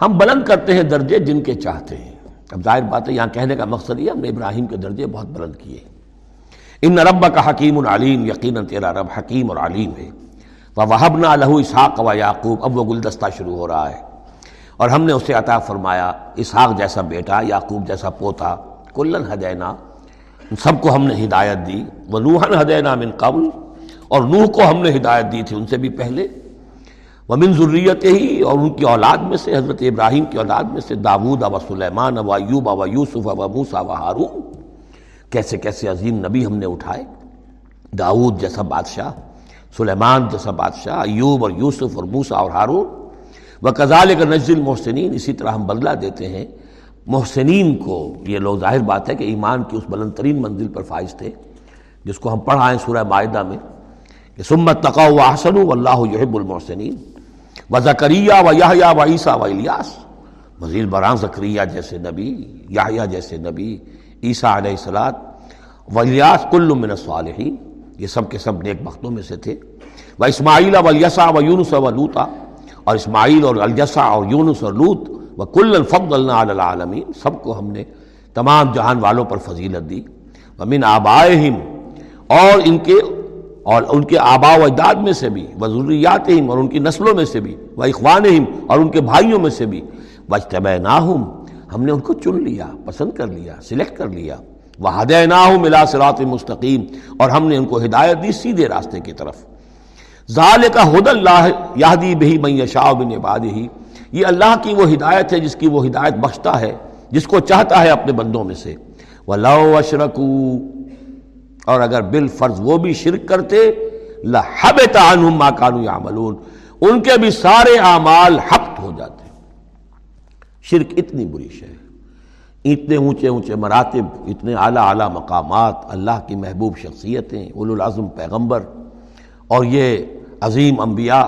ہم بلند کرتے ہیں درجے جن کے چاہتے ہیں۔ اب ظاہر بات ہے، یہاں کہنے کا مقصد یہ ہم نے ابراہیم کے درجے بہت بلند کیے۔ ان رب کا حکیم العلیم یقیناً تیرا رب حکیم اور علیم ہے۔ وہ وہب نہ لہو اسحاق و یعقوب، اب وہ گلدستہ شروع ہو رہا ہے۔ اور ہم نے اسے عطا فرمایا، اسحاق جیسا بیٹا، یعقوب جیسا پوتا، کلن حدینا سب کو ہم نے ہدایت دی۔ وہ نوحن ہدینا من قبل۔ اور نوح کو ہم نے ہدایت دی تھی ان سے بھی پہلے۔ وہ من ضروریت ہی اور ان کی اولاد میں سے، حضرت ابراہیم کی اولاد میں سے داود ابا سلیمان ابا ایوب ابا یوسف ابا موسا و ہارون۔ کیسے کیسے عظیم نبی ہم نے اٹھائے۔ داود جیسا بادشاہ، سلیمان جیسا بادشاہ، ایوب اور یوسف اور موسا اور ہارون۔ وہ کزال کا نزل محسنین اسی طرح ہم بدلہ دیتے ہیں۔ محسنین کو یہ لوگ ظاہر بات ہے کہ ایمان کی اس بلند ترین منزل پر فائز تھے، جس کو ہم پڑھائیں سورہ معاہدہ میں، کہ سمت تقا و حسن و اللہ یحب المحسنین، و زکریہ و یاہیا و عیسیٰ و الیاس۔ وزیر بران زکریہ جیسے نبی یاہیا جیسے نبی، عیسیٰ علیہ السلات و الیاس کل من الصالحین۔ یہ سب کے سب نیک بختوں میں سے تھے۔ وہ اسماعیل و الیسا و یونس و لوتا اور اسماعیل اور الجسا اور یونس اور لوت و کل الفق اللہ عالمین سب کو ہم نے تمام جہان والوں پر فضیلت دی۔ ومن آبائہم اور ان کے اور ان کے آبا و اجداد میں سے بھی وہ ضروریات اور ان کی نسلوں میں سے بھی وہ اخوان اور ان کے بھائیوں میں سے بھی۔ وجتب ہم نے ان کو چن لیا، پسند کر لیا سلیکٹ کر لیا۔ وہ ہدے ملا سرات مستقیم اور ہم نے ان کو ہدایت دی سیدھے راستے کی طرف۔ ظال کا حد اللہ یادی بہی میں شاہ بن عباد ہی یہ اللہ کی وہ ہدایت ہے جس کی وہ ہدایت بخشتا ہے، جس کو چاہتا ہے اپنے بندوں میں سے۔ وہ لو اور اگر بال فرض وہ بھی شرک کرتے لہب تعانم کانو یعملون ان کے بھی سارے اعمال حبت ہو جاتے۔ شرک اتنی بری شے۔ اتنے اونچے اونچے مراتب، اتنے اعلیٰ اعلیٰ مقامات، اللہ کی محبوب شخصیتیں اولو العظم پیغمبر۔ اور یہ عظیم انبیاء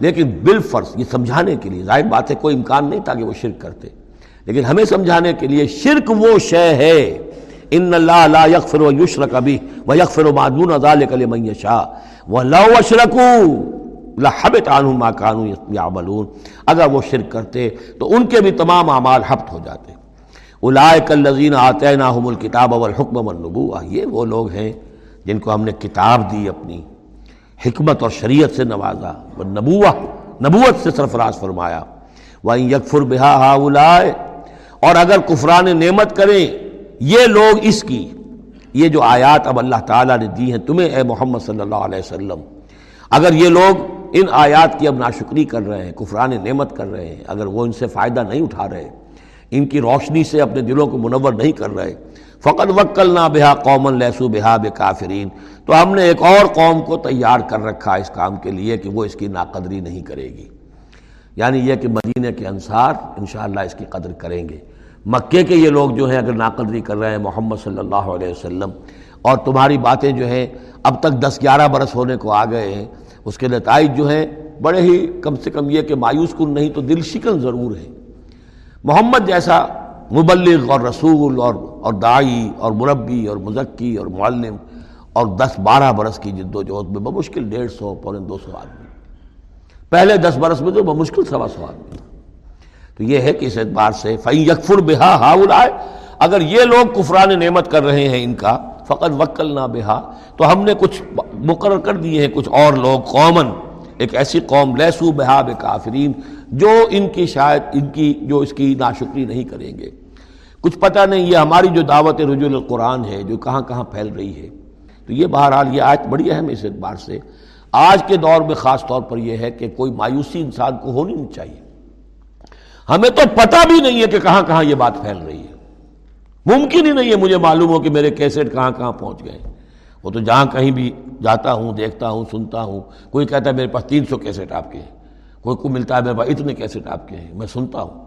لیکن بالفرض یہ سمجھانے کے لیے، ظاہر بات ہے کوئی امکان نہیں تھا کہ وہ شرک کرتے۔ لیکن ہمیں سمجھانے کے لیے شرک وہ شے ہے، ان اللہ لا یغفر و یشرک ابھی و یغفر و معدون ذالک لمن یشاء۔ ولو اشرکوا لحبط عنهم ما كانوا يعملون اگر وہ شرک کرتے تو ان کے بھی تمام اعمال حبط ہو جاتے۔ اولئک الذین آتیناہم الکتاب والحکم والنبوہ۔ یہ وہ لوگ ہیں جن کو ہم نے کتاب دی اپنی۔ حکمت اور شریعت سے نوازا، وہ نبوہ، نبوت سے سرفراز فرمایا۔ وَإِن يَكْفُرْ بِهَا هَاوُلَائِ اور اگر کفران نعمت کریں، یہ لوگ اس کی، یہ جو آیات اب اللہ تعالیٰ نے دی ہیں، تمہیں اے محمد صلی اللہ علیہ وسلم۔ اگر یہ لوگ ان آیات کی اب ناشکری کر رہے ہیں، کفران نعمت کر رہے ہیں، اگر وہ ان سے فائدہ نہیں اٹھا رہے، ان کی روشنی سے اپنے دلوں کو منور نہیں کر رہے فقط وکل نہ بہا قومن لہسو بہا بے کافرین تو ہم نے ایک اور قوم کو تیار کر رکھا اس کام کے لیے کہ وہ اس کی ناقدری نہیں کرے گی۔ یعنی یہ کہ مدینہ کے انصار انشاءاللہ اس کی قدر کریں گے۔ مکے کے یہ لوگ جو ہیں اگر ناقدری کر رہے ہیں محمد صلی اللہ علیہ وسلم، اور تمہاری باتیں جو ہیں اب تک دس گیارہ برس ہونے کو آ گئے ہیں، اس کے نتائج جو ہیں بڑے ہی کم سے کم یہ کہ مایوس کن نہیں تو دل شکن ضرور ہے۔ محمد جیسا مبلغ اور رسول اور اور دائی اور مربی اور مذکی اور معلم اور دس بارہ برس کی جد و جہد میں بمشکل ڈیڑھ سو پونے دو سو آدمی۔ پہلے دس برس میں تو بمشکل سوا سو آدمی تو یہ ہے کہ اس اعتبار سے فعی یکفر بہا ہا اگر یہ لوگ کفران نعمت کر رہے ہیں ان کا فقط وکل نہ بہا تو ہم نے کچھ مقرر کر دیے ہیں کچھ اور لوگ قومن ایک ایسی قوم لیسو بہا بے کافرین جو ان کی شاید ان کی جو اس کی ناشکری نہیں کریں گے۔ کچھ پتہ نہیں، یہ ہماری جو دعوت رجول القرآن ہے، جو کہاں کہاں پھیل رہی ہے۔ تو یہ بہرحال یہ آیت بڑی اہم اس اعتبار سے۔ آج کے دور میں خاص طور پر یہ ہے کہ کوئی مایوسی انسان کو ہونی نہیں چاہیے۔ ہمیں تو پتہ بھی نہیں ہے کہ کہاں کہاں یہ بات پھیل رہی ہے۔ ممکن ہی نہیں ہے مجھے معلوم ہو کہ میرے کیسٹ کہاں کہاں پہنچ گئے۔ وہ تو جہاں کہیں بھی جاتا ہوں، دیکھتا ہوں، سنتا ہوں۔ کوئی کہتا ہے میرے پاس تین سو کیسٹ آپ کے ہیں۔ کوئی کو ملتا ہے میرے پاس، اتنے کیسٹ آپ کے ہیں؟ میں سنتا ہوں۔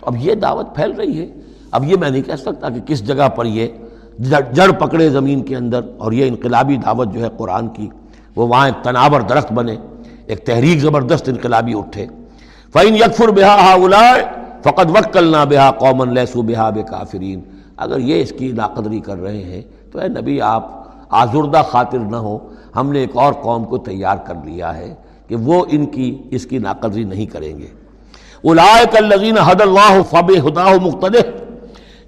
تو اب یہ دعوت پھیل رہی ہے۔ اب یہ میں نہیں کہہ سکتا کہ کس جگہ پر یہ جڑ پکڑے زمین کے اندر اور یہ انقلابی دعوت جو ہے قرآن کی، وہ وہاں ایک تناور درخت بنے، ایک تحریک زبردست انقلابی اٹھے۔ فعین یکفر بہا ہا فقط وکل نہ بہا قومن لہسو بہا بے کافرین اگر یہ اس کی ناقدری کر رہے ہیں، تو اے نبی آپ آزردہ خاطر نہ ہو۔ ہم نے ایک اور قوم کو تیار کر لیا ہے۔ کہ وہ ان کی اس کی ناقدری نہیں کریں گے۔ اولائک الذین حد اللہ فب ہدا مختلف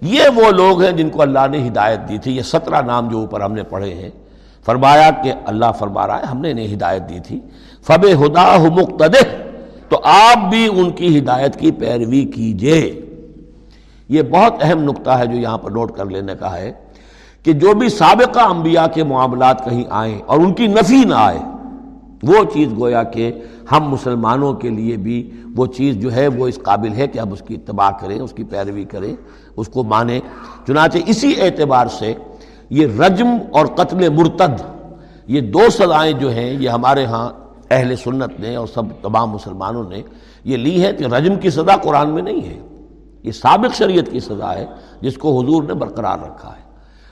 یہ وہ لوگ ہیں جن کو اللہ نے ہدایت دی تھی۔ یہ سترہ نام جو اوپر ہم نے پڑھے ہیں۔ فرمایا کہ اللہ فرما رہا ہے، ہم نے انہیں ہدایت دی تھی۔ فب ہدا مقتد تو آپ بھی ان کی ہدایت کی پیروی کیجیے۔ یہ بہت اہم نقطہ ہے جو یہاں پر نوٹ کر لینے کا ہے کہ جو بھی سابقہ انبیاء کے معاملات کہیں آئیں اور ان کی نفی نہ آئے وہ چیز گویا کہ ہم مسلمانوں کے لیے بھی وہ چیز جو ہے وہ اس قابل ہے کہ ہم اس کی اتباع کریں، اس کی پیروی کریں، اس کو مانیں۔ چنانچہ اسی اعتبار سے یہ رجم اور قتل مرتد، یہ دو سزائیں جو ہیں، یہ ہمارے ہاں اہل سنت نے اور سب تمام مسلمانوں نے یہ لی ہے کہ رجم کی سزا قرآن میں نہیں ہے۔ یہ سابق شریعت کی سزا ہے جس کو حضور نے برقرار رکھا ہے۔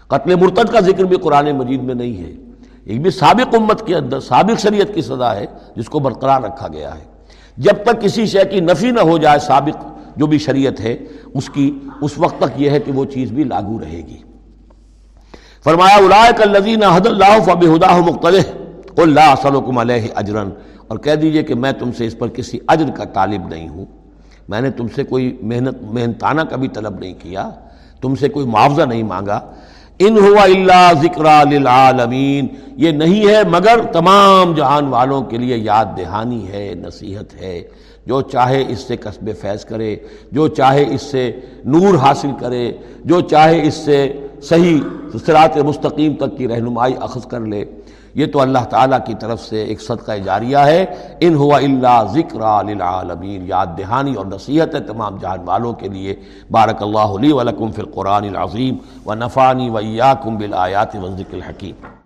قتل مرتد کا ذکر بھی قرآن مجید میں نہیں ہے۔ ایک بھی سابق امت کے اندر، سابق شریعت کی سزا ہے، جس کو برقرار رکھا گیا ہے۔ جب تک کسی شے کی نفی نہ ہو جائے سابق جو بھی شریعت ہے، اس کی، اس وقت تک یہ ہے کہ وہ چیز بھی لاگو رہے گی۔ فرمایا، اولائک الذین حد اللہ فبہداہ مختلف قل لا اسلکم علیہ اجرن اور کہہ دیجیے کہ میں تم سے اس پر کسی اجر کا طالب نہیں ہوں۔ میں نے تم سے کوئی محنت محنتانہ کا بھی طلب نہیں کیا۔ تم سے کوئی معاوضہ نہیں مانگا۔ ان ہوا اللہ ذکر للعالمین، یہ نہیں ہے مگر تمام جہان والوں کے لیے یاد دہانی ہے، نصیحت ہے۔ جو چاہے اس سے قصب فیض کرے، جو چاہے اس سے نور حاصل کرے، جو چاہے اس سے صحیح صراط مستقیم تک کی رہنمائی اخذ کر لے۔ یہ تو اللہ تعالیٰ کی طرف سے ایک صدقہ جاریہ ہے۔ ان ہوا اللہ ذکر للعالمین۔ یاد دہانی اور نصیحت ہے تمام جان والوں کے لیے۔ بارک اللہ علی ولکم فی القرآن العظیم۔ و نفانی ویاکم بالآیات و ذکر الحکیم۔